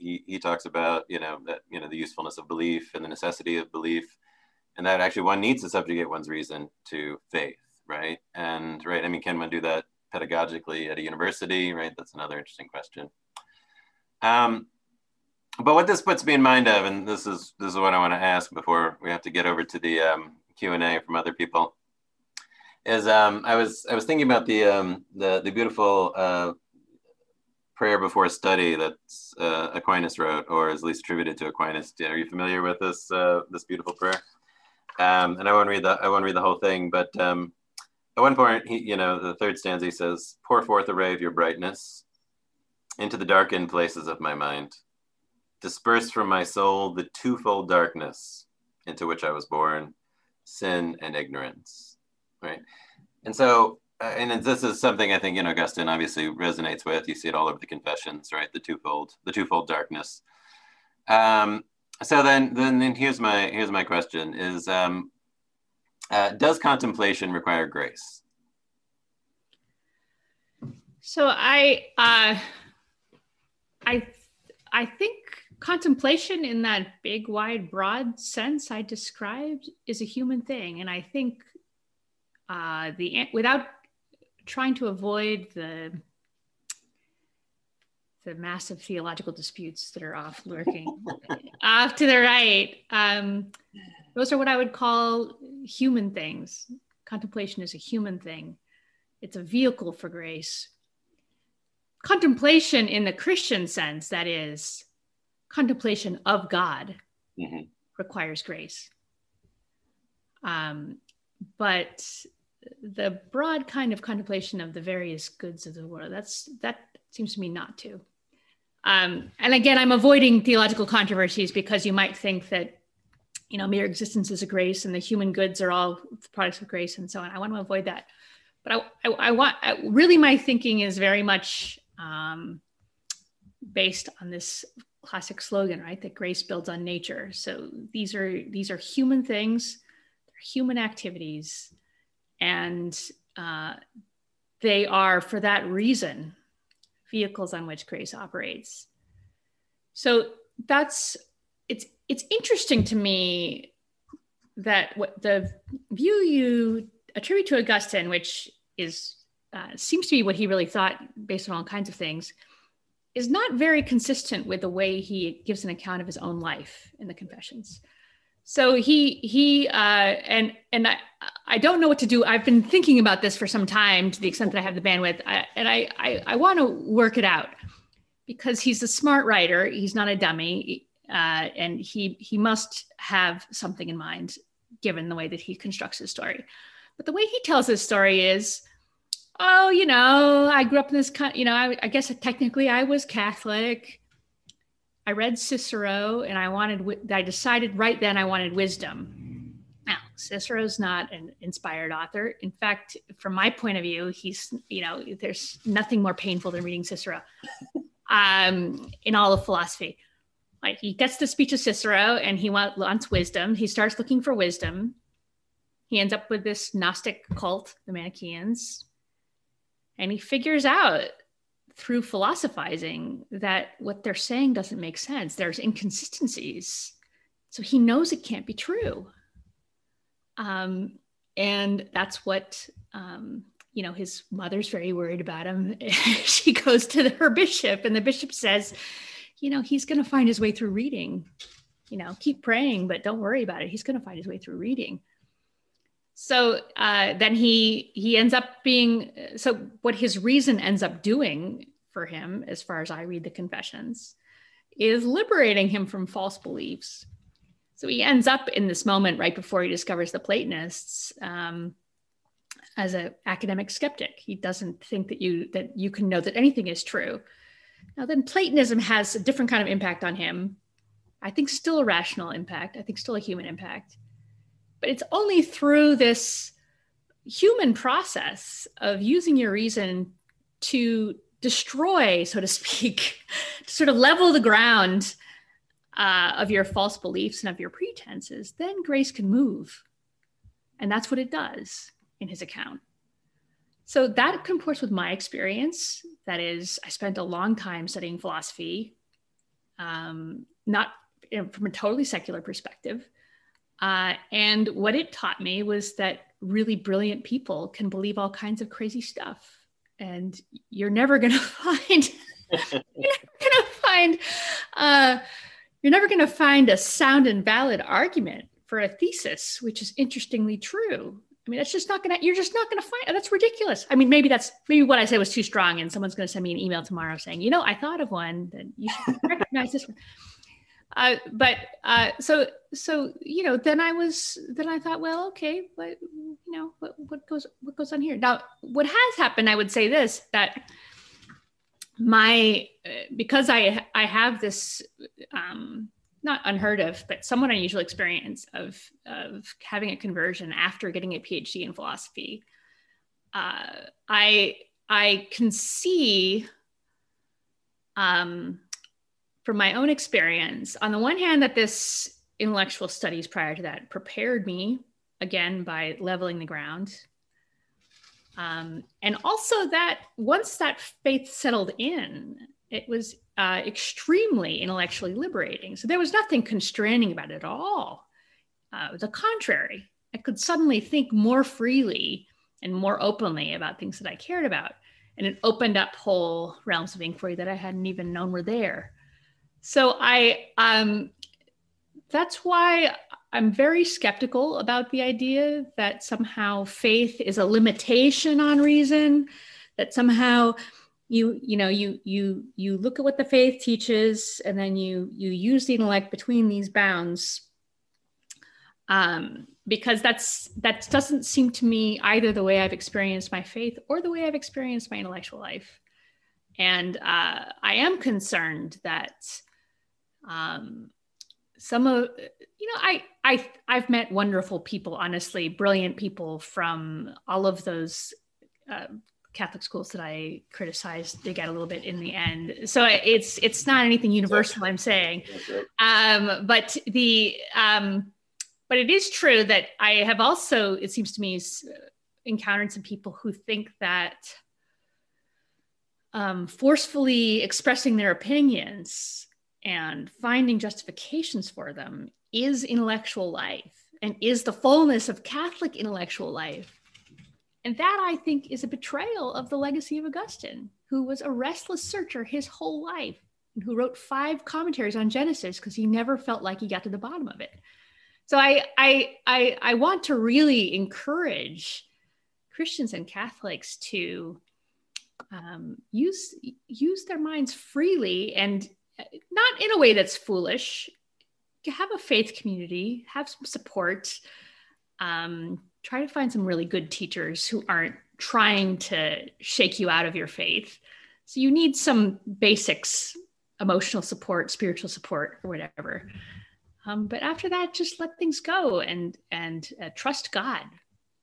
he, he talks about you know that you know the usefulness of belief and the necessity of belief and that actually one needs to subjugate one's reason to faith right and right i mean can one do that pedagogically at a university right that's another interesting question um, but what this puts me in mind of and this is this is what i want to ask before we have to get over to the um, q&a from other people is um, i was i was thinking about the um, the, the beautiful uh, prayer before study that uh, Aquinas wrote, or is at least attributed to Aquinas. Are you familiar with this uh, this beautiful prayer? Um, and I won't read the I won't read the whole thing, but um, at one point, he, you know, the third stanza he says, "Pour forth a ray of your brightness into the darkened places of my mind, disperse from my soul the twofold darkness into which I was born, sin and ignorance." Right, and so uh, and this is something I think you know Augustine obviously resonates with. You see it all over the Confessions, right? The twofold, the twofold darkness. Um, so then, then, then here's my here's my question: Is um, uh, does contemplation require grace? So I uh, I I think contemplation in that big, wide, broad sense I described is a human thing, and I think uh, the without trying to avoid the the massive theological disputes that are off lurking off to the right. Um, those are what I would call human things. Contemplation is a human thing. It's a vehicle for grace. Contemplation, in the Christian sense, that is, contemplation of God, mm-hmm. requires grace. Um, but the broad kind of contemplation of the various goods of the world that's that seems to me not to um, and again i'm avoiding theological controversies because you might think that you know mere existence is a grace and the human goods are all products of grace and so on i want to avoid that but i, I, I want I, really my thinking is very much um, based on this classic slogan right that grace builds on nature so these are these are human things they're human activities and uh, they are, for that reason, vehicles on which grace operates. So that's it's it's interesting to me that what the view you attribute to Augustine, which is uh, seems to be what he really thought based on all kinds of things, is not very consistent with the way he gives an account of his own life in the Confessions so he he uh, and and I I don't know what to do. I've been thinking about this for some time to the extent that I have the bandwidth, I, and I I, I want to work it out because he's a smart writer. He's not a dummy, uh, and he he must have something in mind given the way that he constructs his story. But the way he tells his story is, oh, you know, I grew up in this, kind, you know, I, I guess technically I was Catholic. I read Cicero and I wanted, I decided right then I wanted wisdom. Now, Cicero's not an inspired author. In fact, from my point of view, he's, you know, there's nothing more painful than reading Cicero um, in all of philosophy. Like he gets the speech of Cicero and he wants wisdom. He starts looking for wisdom. He ends up with this Gnostic cult, the Manichaeans, and he figures out through philosophizing that what they're saying doesn't make sense. There's inconsistencies. So he knows it can't be true. Um, and that's what, um, you know, his mother's very worried about him. she goes to the, her bishop, and the bishop says, you know, he's going to find his way through reading. You know, keep praying, but don't worry about it. He's going to find his way through reading so uh, then he he ends up being so what his reason ends up doing for him as far as i read the confessions is liberating him from false beliefs. So he ends up in this moment right before he discovers the platonists um, as an academic skeptic. He doesn't think that you that you can know that anything is true. Now then platonism has a different kind of impact on him. I think still a rational impact. I think still a human impact but it's only through this human process of using your reason to destroy, so to speak, to sort of level the ground uh, of your false beliefs and of your pretenses, then grace can move. And that's what it does in his account. So that comports with my experience. That is, I spent a long time studying philosophy, um, not from a totally secular perspective, uh, and what it taught me was that really brilliant people can believe all kinds of crazy stuff. And you're never going to find, you're never going to find, uh, you're never going to find a sound and valid argument for a thesis, which is interestingly true. I mean, that's just not going to, you're just not going to find, that's ridiculous. I mean, maybe that's, maybe what I said was too strong and someone's going to send me an email tomorrow saying, you know, I thought of one that you should recognize this one. Uh, but uh, so so you know then i was then i thought well okay what you know what, what goes what goes on here? Now what has happened i would say this that my uh, because i i have this um not unheard of but somewhat unusual experience of of having a conversion after getting a phd in philosophy uh i i can see um from my own experience, on the one hand, that this intellectual studies prior to that prepared me again by leveling the ground. Um, and also that once that faith settled in, it was uh, extremely intellectually liberating. So there was nothing constraining about it at all. Uh, the contrary, I could suddenly think more freely and more openly about things that I cared about. And it opened up whole realms of inquiry that I hadn't even known were there. So I um that's why I'm very skeptical about the idea that somehow faith is a limitation on reason, that somehow you you know you you you look at what the faith teaches and then you you use the intellect between these bounds um, because that's that doesn't seem to me either the way I've experienced my faith or the way I've experienced my intellectual life. And uh, I am concerned that um, some of you know I I I've met wonderful people, honestly, brilliant people from all of those. Uh, Catholic schools that I criticized they get a little bit in the end. So it's it's not anything universal I'm saying. Um, but the um, but it is true that I have also it seems to me encountered some people who think that um, forcefully expressing their opinions and finding justifications for them is intellectual life and is the fullness of Catholic intellectual life. And that I think is a betrayal of the legacy of Augustine, who was a restless searcher his whole life and who wrote five commentaries on Genesis because he never felt like he got to the bottom of it. So I, I, I, I want to really encourage Christians and Catholics to um, use use their minds freely and not in a way that's foolish. Have a faith community, have some support, um, try to find some really good teachers who aren't trying to shake you out of your faith. So you need some basics, emotional support, spiritual support, or whatever. Um, but after that, just let things go and and uh, trust God,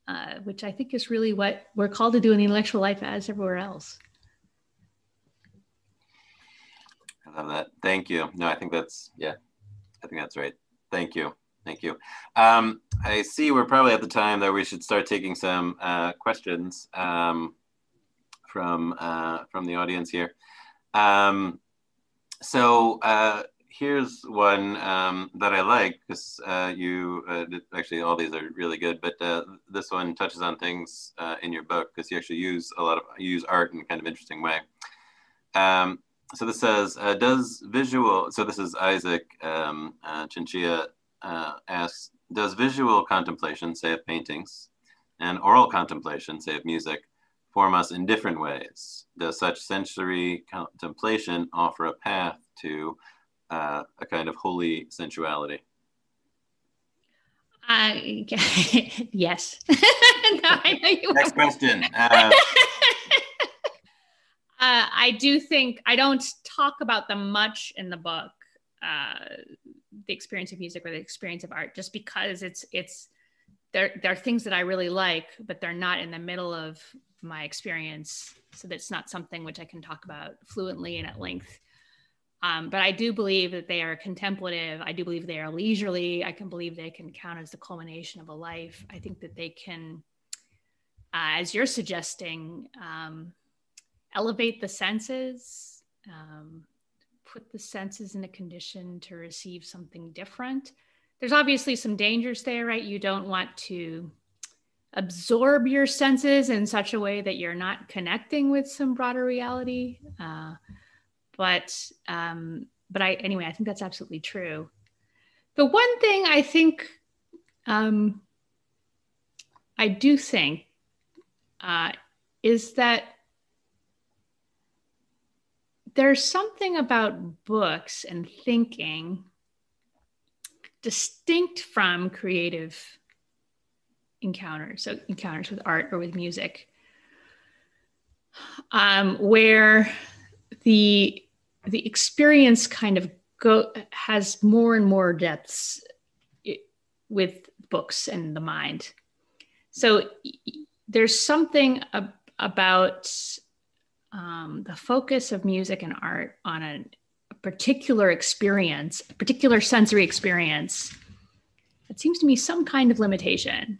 uh, which I think is really what we're called to do in the intellectual life as everywhere else. Love that. Thank you. No, I think that's yeah, I think that's right. Thank you. Thank you. Um, I see we're probably at the time that we should start taking some uh, questions um, from uh, from the audience here. Um, so uh, here's one um, that I like because uh, you uh, actually all these are really good, but uh, this one touches on things in your book because you actually use a lot of you use art in a kind of interesting way. Um, so this says, does visual, so this is Isaac um, Chinchilla uh, asks, does visual contemplation, say of paintings, and oral contemplation, say of music, form us in different ways? Does such sensory contemplation offer a path to uh, a kind of holy sensuality? Uh, yes. no, Next question. Uh, I do think I don't talk about them much in the book. Uh, the experience of music or the experience of art just because it's it's there there are things that I really like, but they're not in the middle of my experience. So that's not something which I can talk about fluently and at length. Um, but I do believe that they are contemplative. I do believe they are leisurely. I can believe they can count as the culmination of a life. I think that they can, uh, as you're suggesting, um, elevate the senses, um, put the senses in a condition to receive something different. There's obviously some dangers there, right? You don't want to absorb your senses in such a way that you're not connecting with some broader reality. Uh, but um, but I anyway, I think that's absolutely true. The one thing I think um, I do think uh, is that there's something about books and thinking distinct from creative encounters, so encounters with art or with music, um, where the the experience kind of go has more and more depths with books and the mind. So there's something ab- about um, the focus of music and art on a, a particular experience, a particular sensory experience, it seems to me some kind of limitation.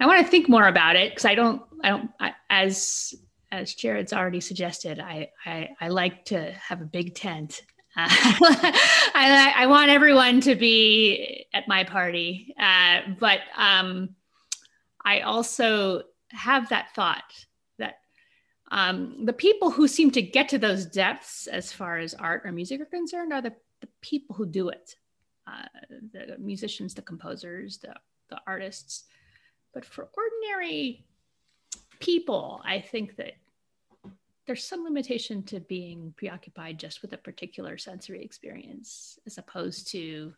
I want to think more about it because I don't, I don't, I, as as Jared's already suggested, I, I, I like to have a big tent. Uh, I, I want everyone to be at my party, uh, but um, I also have that thought um, the people who seem to get to those depths as far as art or music are concerned are the, the people who do it. Uh, the musicians the composers the, the artists. But for ordinary people i think that there's some limitation to being preoccupied just with a particular sensory experience as opposed to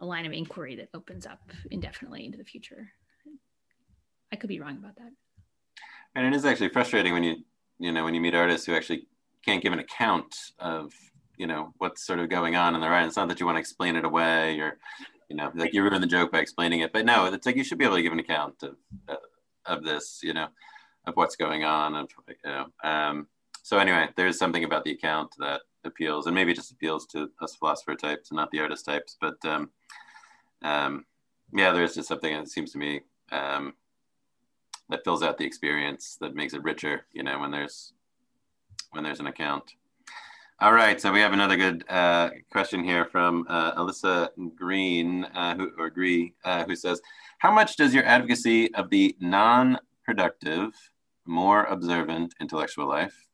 a line of inquiry that opens up indefinitely into the future. I could be wrong about that and it is actually frustrating when you you know when you meet artists who actually can't give an account of you know what's sort of going on in their art. It's not that you want to explain it away or you know like you ruin the joke by explaining it, but no, it's like you should be able to give an account of uh, of this, you know, of what's going on, of you know. Um, so anyway, there's something about the account that appeals, and maybe just appeals to us philosopher types and not the artist types. But um, um, yeah, there's just something that seems to me um, that fills out the experience that makes it richer you know when there's when there's an account. All right so we have another good uh, question here from uh, alyssa green uh, who or gree uh, who says how much does your advocacy of the non-productive more observant intellectual life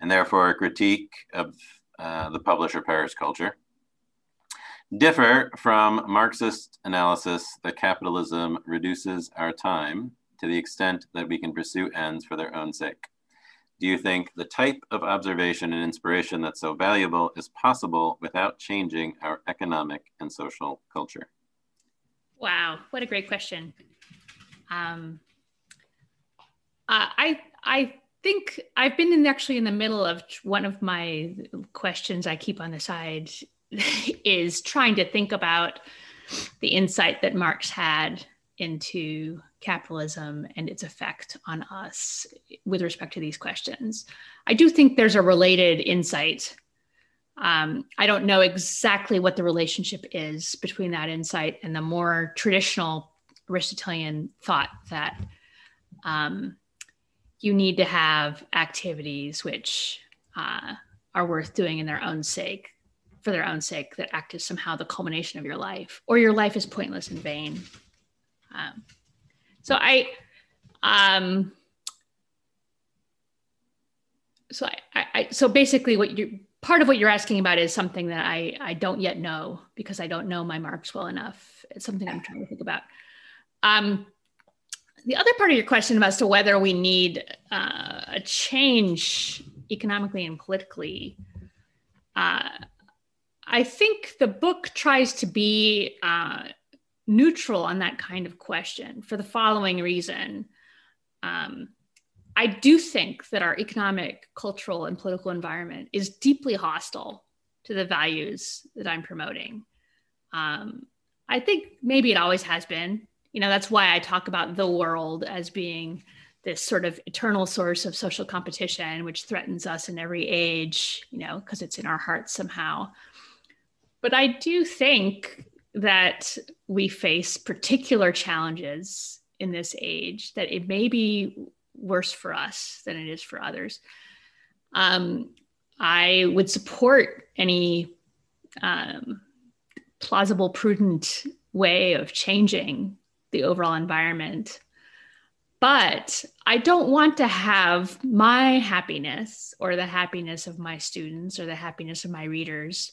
and therefore a critique of uh, the publish or perish culture differ from marxist analysis that capitalism reduces our time to the extent that we can pursue ends for their own sake? Do you think the type of observation and inspiration that's so valuable is possible without changing our economic and social culture? Wow, what a great question. Um, uh, I I think I've been in actually in the middle of one of my questions I keep on the side is trying to think about the insight that Marx had into capitalism and its effect on us with respect to these questions. I do think there's a related insight. Um, I don't know exactly what the relationship is between that insight and the more traditional Aristotelian thought that um, you need to have activities which uh, are worth doing in their own sake, for their own sake, that act as somehow the culmination of your life, or your life is pointless and vain. Um, so I, um, so I, I, so basically, what you part of what you're asking about is something that I I don't yet know because I don't know my Marx well enough. It's something I'm trying to think about. Um, the other part of your question as to whether we need uh, a change economically and politically, uh, I think the book tries to be uh, neutral on that kind of question for the following reason. Um, I do think that our economic, cultural, and political environment is deeply hostile to the values that I'm promoting. Um, I think maybe it always has been. You know, that's why I talk about the world as being this sort of eternal source of social competition, which threatens us in every age, you know, because it's in our hearts somehow. But I do think that we face particular challenges in this age that it may be worse for us than it is for others. Um, I would support any um, plausible, prudent way of changing the overall environment. But I don't want to have my happiness or the happiness of my students or the happiness of my readers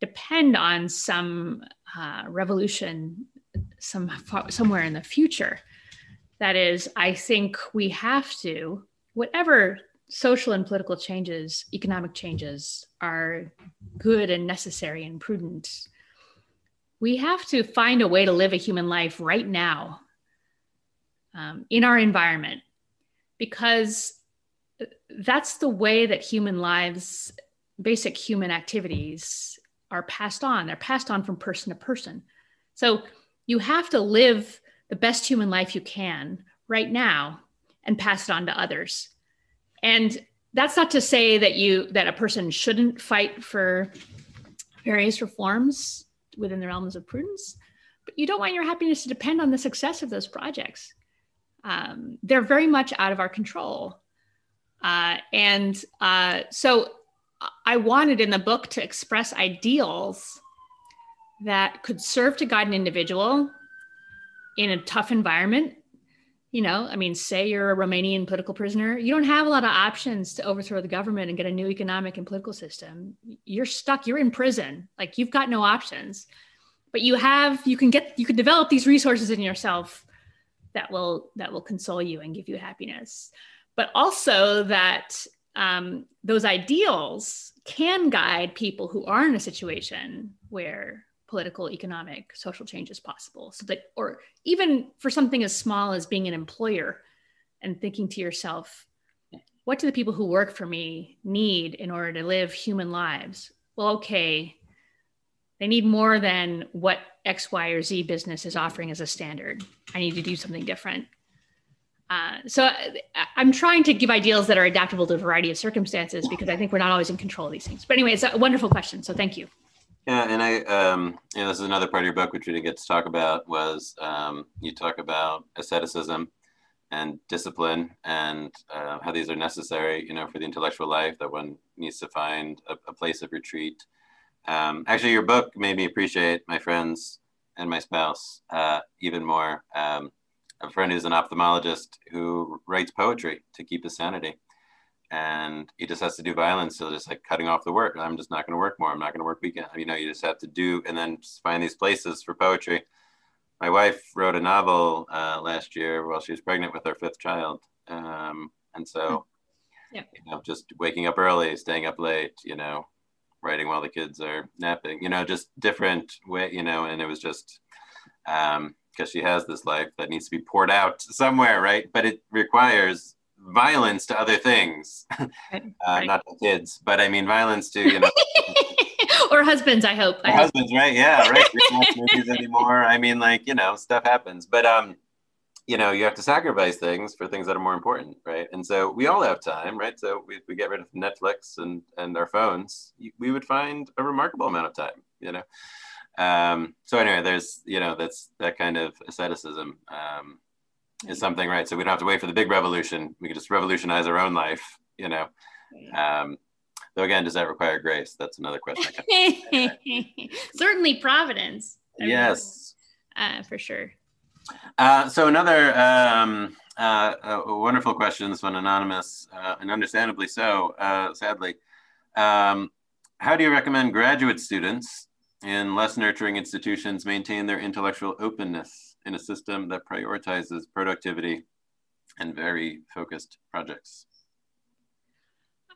depend on some uh, revolution some somewhere in the future. That is, I think we have to, whatever social and political changes, economic changes are good and necessary and prudent. We have to find a way to live a human life right now um, in our environment because that's the way that human lives, basic human activities, are passed on. They're passed on from person to person. So you have to live the best human life you can right now and pass it on to others. And that's not to say that you that a person shouldn't fight for various reforms within the realms of prudence, but you don't want your happiness to depend on the success of those projects. Um, they're very much out of our control. Uh, and uh, so I wanted in the book to express ideals that could serve to guide an individual in a tough environment. You know, I mean, say you're a Romanian political prisoner, you don't have a lot of options to overthrow the government and get a new economic and political system. You're stuck, you're in prison. Like you've got no options. But you have, you can get, you can develop these resources in yourself that will that will console you and give you happiness. But also that um, those ideals can guide people who are in a situation where political, economic, social change is possible. So that, or even for something as small as being an employer and thinking to yourself, what do the people who work for me need in order to live human lives? Well, okay, they need more than what X, Y, or Z business is offering as a standard. I need to do something different. Uh, so I'm trying to give ideals that are adaptable to a variety of circumstances because I think we're not always in control of these things. But anyway, it's a wonderful question. So thank you. Yeah, and I, um, you know, this is another part of your book which we didn't get to talk about was um, you talk about asceticism and discipline and uh, how these are necessary, you know, for the intellectual life that one needs to find a, a place of retreat. Um, actually, your book made me appreciate my friends and my spouse uh, even more. Um, a friend who's an ophthalmologist who writes poetry to keep his sanity. And he just has to do violence. So just like cutting off the work. I'm just not going to work more. I'm not going to work weekend. You know, you just have to do and then find these places for poetry. My wife wrote a novel uh, last year while she was pregnant with our fifth child. Um, and so, hmm. yeah. you know, just waking up early, staying up late, you know, writing while the kids are napping, you know, just different way, you know, and it was just, um, because she has this life that needs to be poured out somewhere, right? But it requires violence to other things, right. Uh, not to kids, but I mean violence to you know. or husbands, I hope. I husbands, hope. right? Yeah, right. movies anymore. I mean, like you know, stuff happens, but um, you know, you have to sacrifice things for things that are more important, right? And so we all have time, right? So we, we get rid of Netflix and and our phones, we would find a remarkable amount of time, you know. Um, so anyway, there's you know that's that kind of asceticism um, is something, right? So we don't have to wait for the big revolution. We can just revolutionize our own life, you know. Um, though again, does that require grace? That's another question. Certainly, providence. I yes, mean, uh, for sure. Uh, so another um, uh, a wonderful question. This one anonymous, uh, and understandably so. Uh, sadly, um, how do you recommend graduate students in less nurturing institutions maintain their intellectual openness in a system that prioritizes productivity and very focused projects?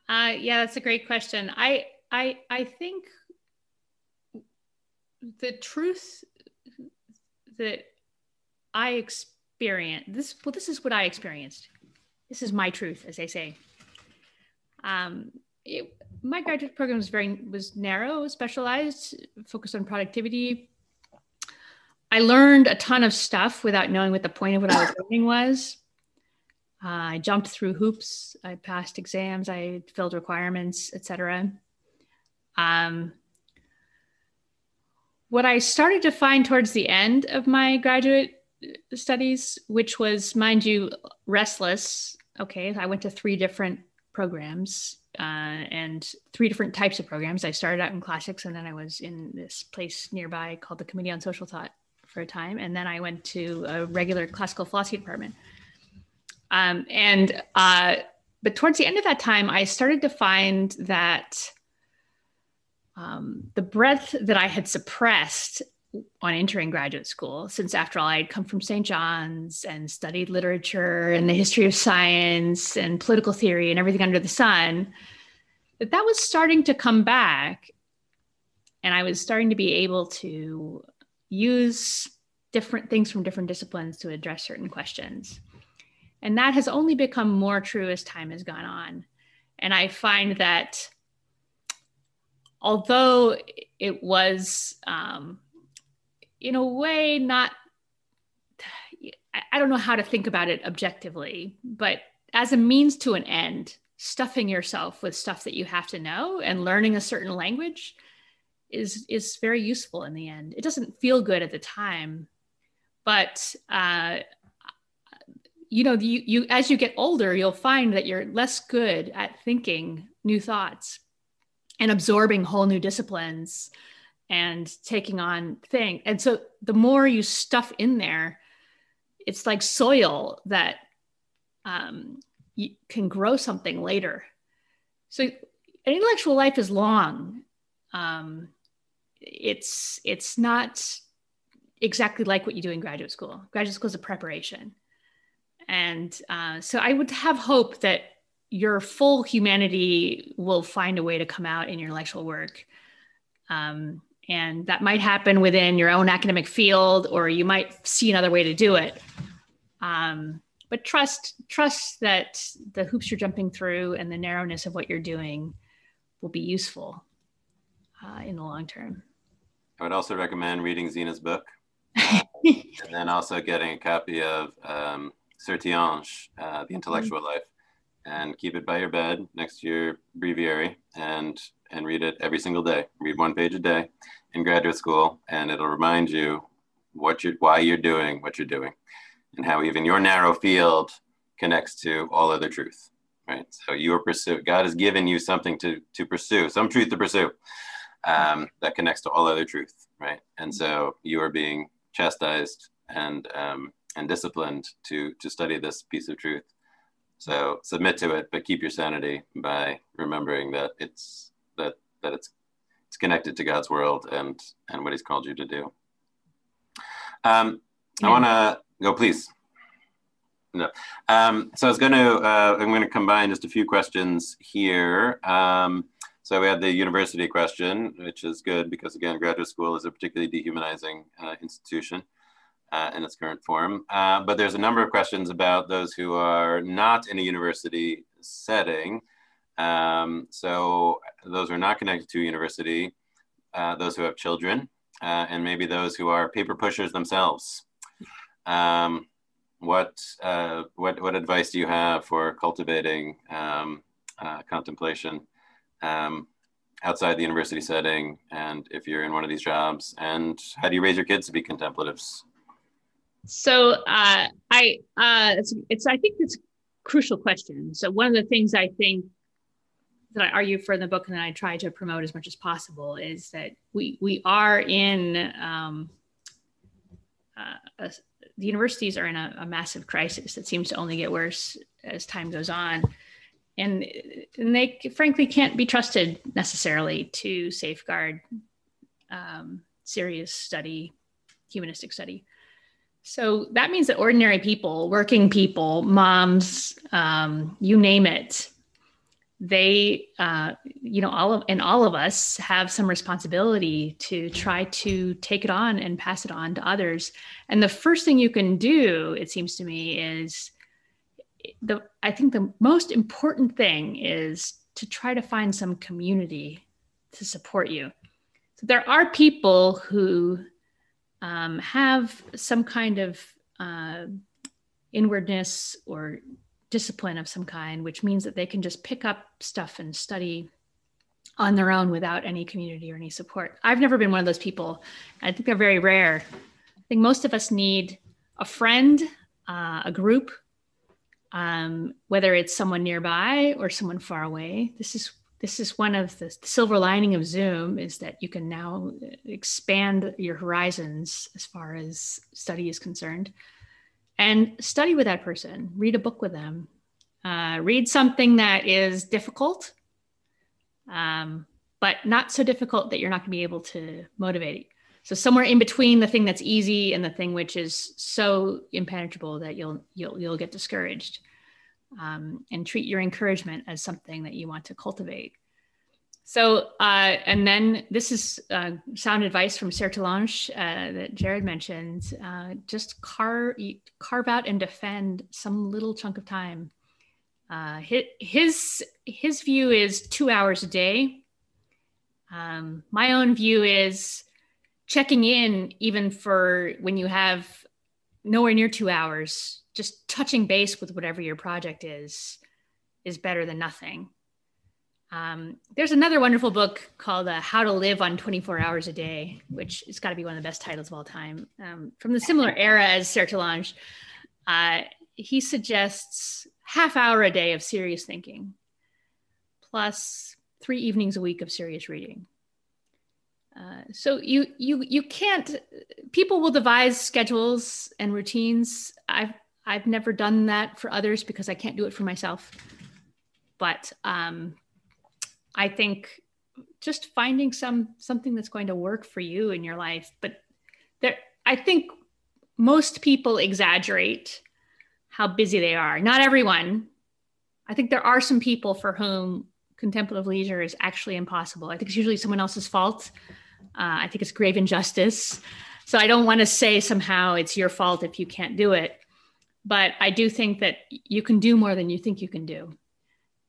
Uh, yeah, that's a great question. I I I think the truth that I experienced this. Well, this is what I experienced. This is my truth, as they say. Um, it, my graduate program was very was narrow, specialized, focused on productivity. I learned a ton of stuff without knowing what the point of what I was learning was. Uh, I jumped through hoops. I passed exams. I filled requirements, etc. Um, what I started to find towards the end of my graduate studies, which was, mind you, restless. Okay, I went to three different programs uh, and three different types of programs. I started out in classics, and then I was in this place nearby called the Committee on Social Thought for a time, and then I went to a regular classical philosophy department. Um, and uh, but towards the end of that time, I started to find that um, the breadth that I had suppressed on entering graduate school, since after all, I had come from St. John's and studied literature and the history of science and political theory and everything under the sun, that that was starting to come back. And I was starting to be able to use different things from different disciplines to address certain questions. And that has only become more true as time has gone on. And I find that although it was um, in a way not I don't know how to think about it objectively, but as a means to an end, stuffing yourself with stuff that you have to know and learning a certain language is is very useful in the end. It doesn't feel good at the time, but uh, you know, you, you as you get older, you'll find that you're less good at thinking new thoughts and absorbing whole new disciplines and taking on thing. And so the more you stuff in there, it's like soil that um, you can grow something later. So an intellectual life is long. Um, it's it's not exactly like what you do in graduate school. Graduate school is a preparation, and uh, so I would have hope that your full humanity will find a way to come out in your intellectual work. Um, and that might happen within your own academic field or you might see another way to do it um, but trust trust that the hoops you're jumping through and the narrowness of what you're doing will be useful uh, in the long term i would also recommend reading zena's book and then also getting a copy of um, Sertillanges, uh, The Intellectual mm-hmm. Life, and keep it by your bed next to your breviary and and read it every single day. Read one page a day in graduate school, and it'll remind you what you're, why you're doing what you're doing, and how even your narrow field connects to all other truth. Right. So you are pursue. God has given you something to to pursue, some truth to pursue, um, that connects to all other truth. Right. And so you are being chastised and um, and disciplined to to study this piece of truth. So submit to it, but keep your sanity by remembering that it's that that it's it's connected to God's world and and what He's called you to do. Um, I want to go, please. No. Um, so I was going to uh, I'm going to combine just a few questions here. Um, so we had the university question, which is good because again, graduate school is a particularly dehumanizing uh, institution. uh, in its current form. Uh, but there's a number of questions about those who are not in a university setting. Um, so those are not connected to university, uh, those who have children, uh, and maybe those who are paper pushers themselves. Um, what, uh, what, what advice do you have for cultivating um, uh, contemplation um, outside the university setting? And if you're in one of these jobs, and how do you raise your kids to be contemplatives? So uh, I, uh, it's, it's, I think it's crucial question. So one of the things I think that I argue for in the book and that I try to promote as much as possible is that we we are in um, uh, a, the universities are in a, a, massive crisis that seems to only get worse as time goes on, and and they frankly can't be trusted necessarily to safeguard um, serious study, humanistic study. So that means that ordinary people, working people, moms, um, you name it, they uh, you know all of and all of us have some responsibility to try to take it on and pass it on to others. And the first thing you can do it seems to me is the i think the most important thing is to try to find some community to support you. So there are people who um, have some kind of uh, inwardness or discipline of some kind, which means that they can just pick up stuff and study on their own without any community or any support. I've never been one of those people. I think they're very rare. I think most of us need a friend, uh, a group, um, whether it's someone nearby or someone far away. This is this is one of the silver lining of Zoom is that you can now expand your horizons as far as study is concerned and study with that person, read a book with them, uh, read something that is difficult, um, but not so difficult that you're not going to be able to motivate it. So somewhere in between the thing that's easy and the thing which is so impenetrable that you'll you'll you'll get discouraged, um, and treat your encouragement as something that you want to cultivate. So, uh, and then this is uh, sound advice from Sertillanges uh, that Jared mentioned. Uh, just carve, carve out and defend some little chunk of time. Uh, his, his view is two hours a day. Um, my own view is checking in even for when you have nowhere near two hours, just touching base with whatever your project is, is better than nothing. Um, there's another wonderful book called uh, How to Live on 24 Hours a Day, which has got to be one of the best titles of all time. Um, from the similar era as Sertillanges, uh, he suggests half hour a day of serious thinking, plus three evenings a week of serious reading. Uh, so you you you can't. People will devise schedules and routines. I've I've never done that for others because I can't do it for myself. But um, I think just finding some something that's going to work for you in your life. But there, I think most people exaggerate how busy they are. Not everyone. I think there are some people for whom contemplative leisure is actually impossible. I think it's usually someone else's fault. Uh, I think it's grave injustice. So I don't want to say somehow it's your fault if you can't do it. But I do think that you can do more than you think you can do.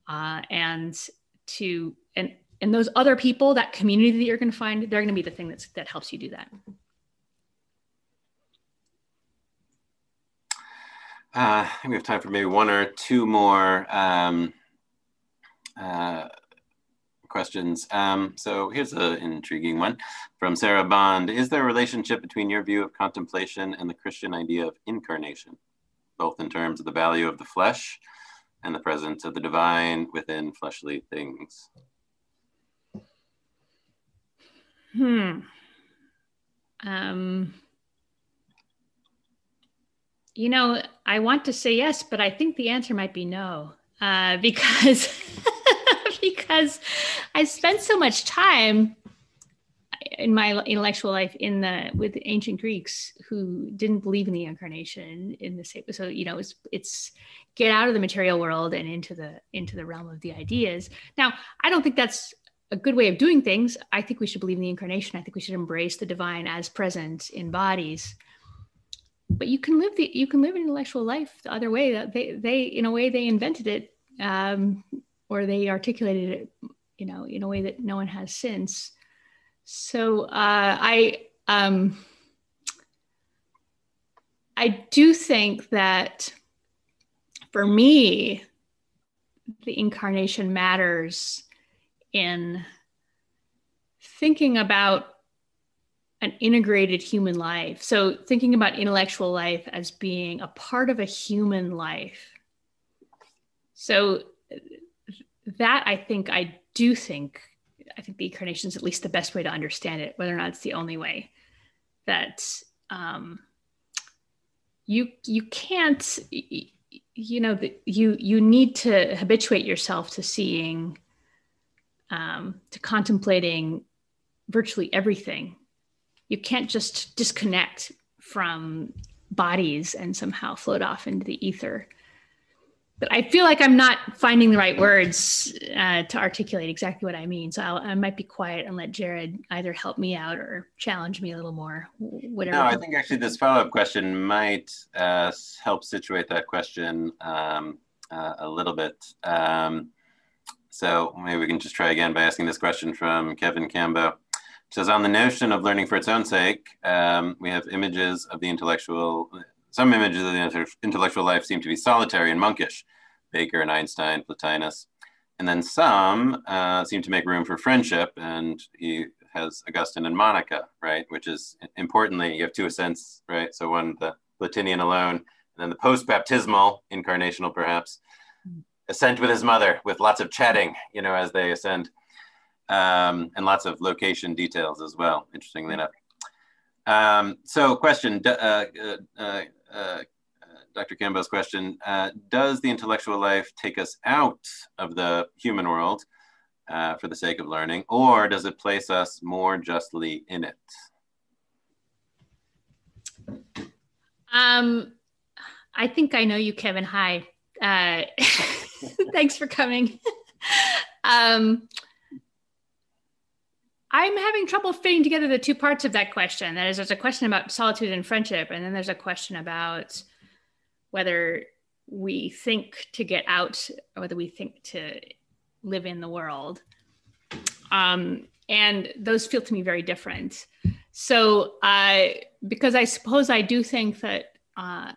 Uh, and to and and those other people that community that you're going to find they're going to be the thing that's that helps you do that uh, I think we have time for maybe one or two more um, uh, questions. Um, so here's an intriguing one from Sarah Bond. Is there a relationship between your view of contemplation and the Christian idea of incarnation, both in terms of the value of the flesh and the presence of the divine within fleshly things. Hmm. Um, you know, I want to say yes, but I think the answer might be no, uh, because because I spent so much time in my intellectual life in the with ancient Greeks who didn't believe in the incarnation in the same so you know it's it's get out of the material world and into the into the realm of the ideas. Now I don't think that's a good way of doing things. I think we should believe in the incarnation. I think we should embrace the divine as present in bodies. But you can live the you can live an intellectual life the other way. That they they in a way they invented it um, or they articulated it you know in a way that no one has since so uh, i um, i do think that for me the incarnation matters in thinking about an integrated human life. So, thinking about intellectual life as being a part of a human life. So, that I think, I do think, I think the incarnation is at least the best way to understand it, whether or not it's the only way. That um, you you can't you know you you need to habituate yourself to seeing um, to contemplating virtually everything you can't just disconnect from bodies and somehow float off into the ether. But I feel like I'm not finding the right words uh, to articulate exactly what I mean. So I'll, i might be quiet and let Jared either help me out or challenge me a little more. Whatever. No, I think actually this follow-up question might uh, help situate that question um, uh, a little bit. Um, so maybe we can just try again by asking this question from Kevin Cambo says on the notion of learning for its own sake, um, we have images of the intellectual, some images of the intellectual life seem to be solitary and monkish, Baker and Einstein, Plotinus. And then some uh, seem to make room for friendship, and he has Augustine and Monica, right? Which is importantly, you have two ascents, right? So one, the Plotinian alone, and then the post-baptismal, incarnational perhaps, ascent with his mother, with lots of chatting, you know, as they ascend um, and lots of location details as well, interestingly enough. Um, so question, uh, uh, uh, uh Dr. Cambo's question, uh, does the intellectual life take us out of the human world uh, for the sake of learning, or does it place us more justly in it? Um, I think I know you, Kevin. Hi. thanks for coming. um, I'm having trouble fitting together the two parts of that question. That is, there's a question about solitude and friendship, and then there's a question about whether we think to get out or whether we think to live in the world. Um, and those feel to me very different. So, uh, because I suppose I do think that uh,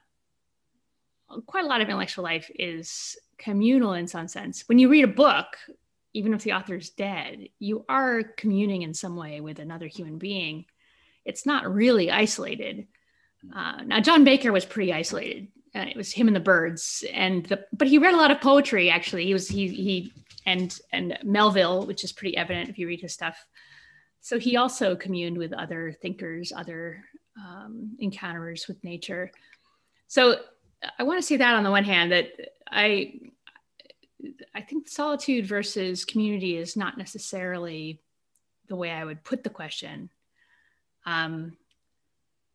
quite a lot of intellectual life is communal in some sense. When you read a book, even if the author's dead, you are communing in some way with another human being. It's not really isolated. Uh, now, John Baker was pretty isolated. Uh, it was him and the birds, and the but he read a lot of poetry. Actually, he was he he and and Melville, which is pretty evident if you read his stuff. So he also communed with other thinkers, other um, encounterers with nature. So I want to say that on the one hand that I I think solitude versus community is not necessarily the way I would put the question. Um,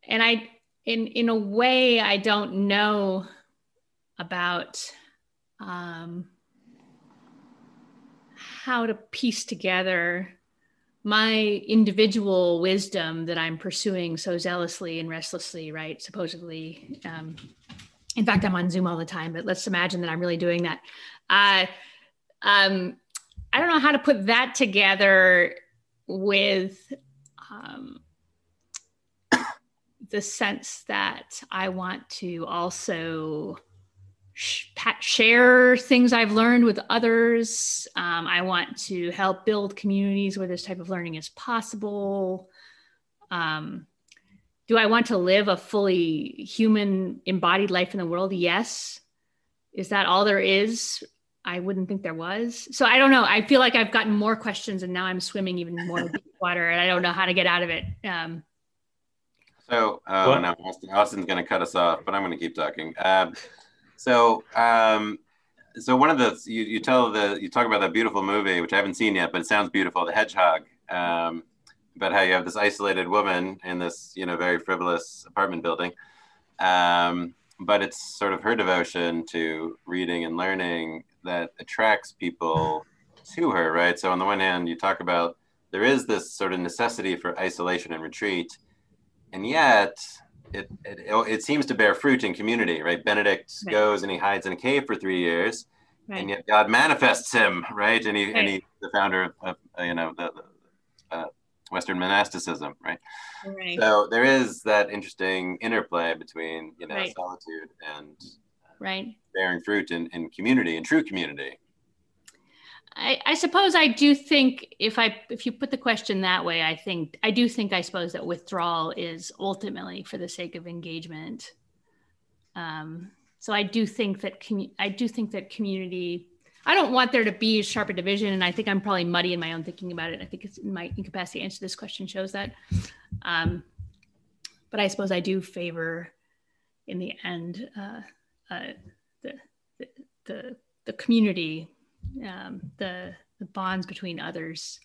and I, in in a way, I don't know about um, how to piece together my individual wisdom that I'm pursuing so zealously and restlessly, right? Supposedly. Um, in fact, I'm on Zoom all the time, but let's imagine that I'm really doing that. Uh, um, I don't know how to put that together with um, the sense that I want to also sh- share things I've learned with others. Um, I want to help build communities where this type of learning is possible. Um, do I want to live a fully human embodied life in the world? Yes. Is that all there is? I wouldn't think there was. So I don't know. I feel like I've gotten more questions and now I'm swimming even more in deep water and I don't know how to get out of it. Um, so, well, no, Austin, Austin's going to cut us off, but I'm going to keep talking. Um, so, um, so one of the you, you tell the you talk about that beautiful movie, which I haven't seen yet, but it sounds beautiful, The Hedgehog. Um, about how you have this isolated woman in this, you know, very frivolous apartment building. Um, but it's sort of her devotion to reading and learning that attracts people to her, right? So on the one hand, you talk about there is this sort of necessity for isolation and retreat, and yet it, it, it seems to bear fruit in community, right? Benedict right. goes and he hides in a cave for three years, right. and yet God manifests him, right? And he right. and he's the founder of, of you know the, the uh, Western monasticism, right? right? So there is that interesting interplay between you know solitude and right bearing fruit in, in community, in true community. I, I, suppose I do think if I if you put the question that way, I think I do think I suppose that withdrawal is ultimately for the sake of engagement. Um, so I do think that commu- I do think that community. I don't want there to be a sharper division, and I think I'm probably muddy in my own thinking about it. I think it's my incapacity to answer this question shows that. Um, but I suppose I do favor, in the end, uh, uh, the, the the community um, the, the bonds between others.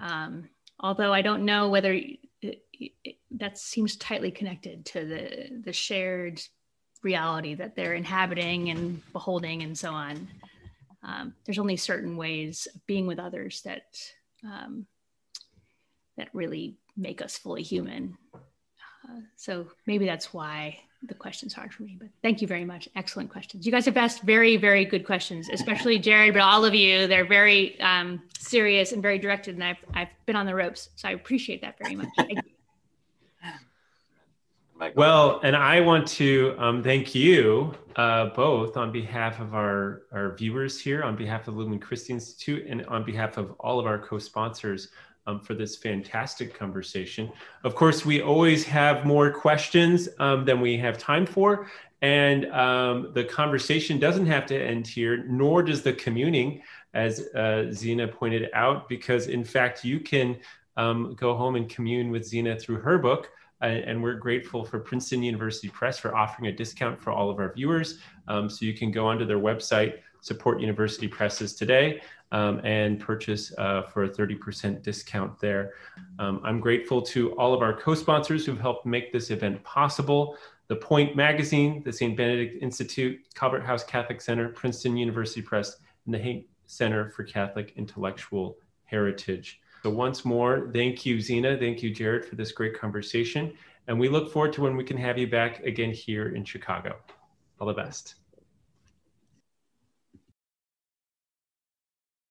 Um, although I don't know whether it, it, that seems tightly connected to the, the shared reality that they're inhabiting and beholding and so on. Um, there's only certain ways of being with others that um, that really make us fully human. Uh, so maybe that's why the question's hard for me, but thank you very much. Excellent questions. You guys have asked very, very good questions, especially Jared, but all of you. They're very um, serious and very directed, and I've I've been on the ropes, so I appreciate that very much. well, and I want to um, thank you uh, both on behalf of our, our viewers here, on behalf of the Lumen Christi Institute, and on behalf of all of our co-sponsors um, for this fantastic conversation. Of course, we always have more questions um, than we have time for. And um, the conversation doesn't have to end here, nor does the communing, as uh, Zena pointed out, because in fact, you can um, go home and commune with Zena through her book. and we're grateful for Princeton University Press for offering a discount for all of our viewers. Um, so you can go onto their website, support University Presses today um, and purchase uh, for a 30% discount there. Um, I'm grateful to all of our co-sponsors who've helped make this event possible. The Point Magazine, the St. Benedict Institute, Calvert House Catholic Center, Princeton University Press, and the Hank Center for Catholic Intellectual Heritage. So once more, thank you, Zena. Thank you, Jared, for this great conversation. And we look forward to when we can have you back again here in Chicago. All the best.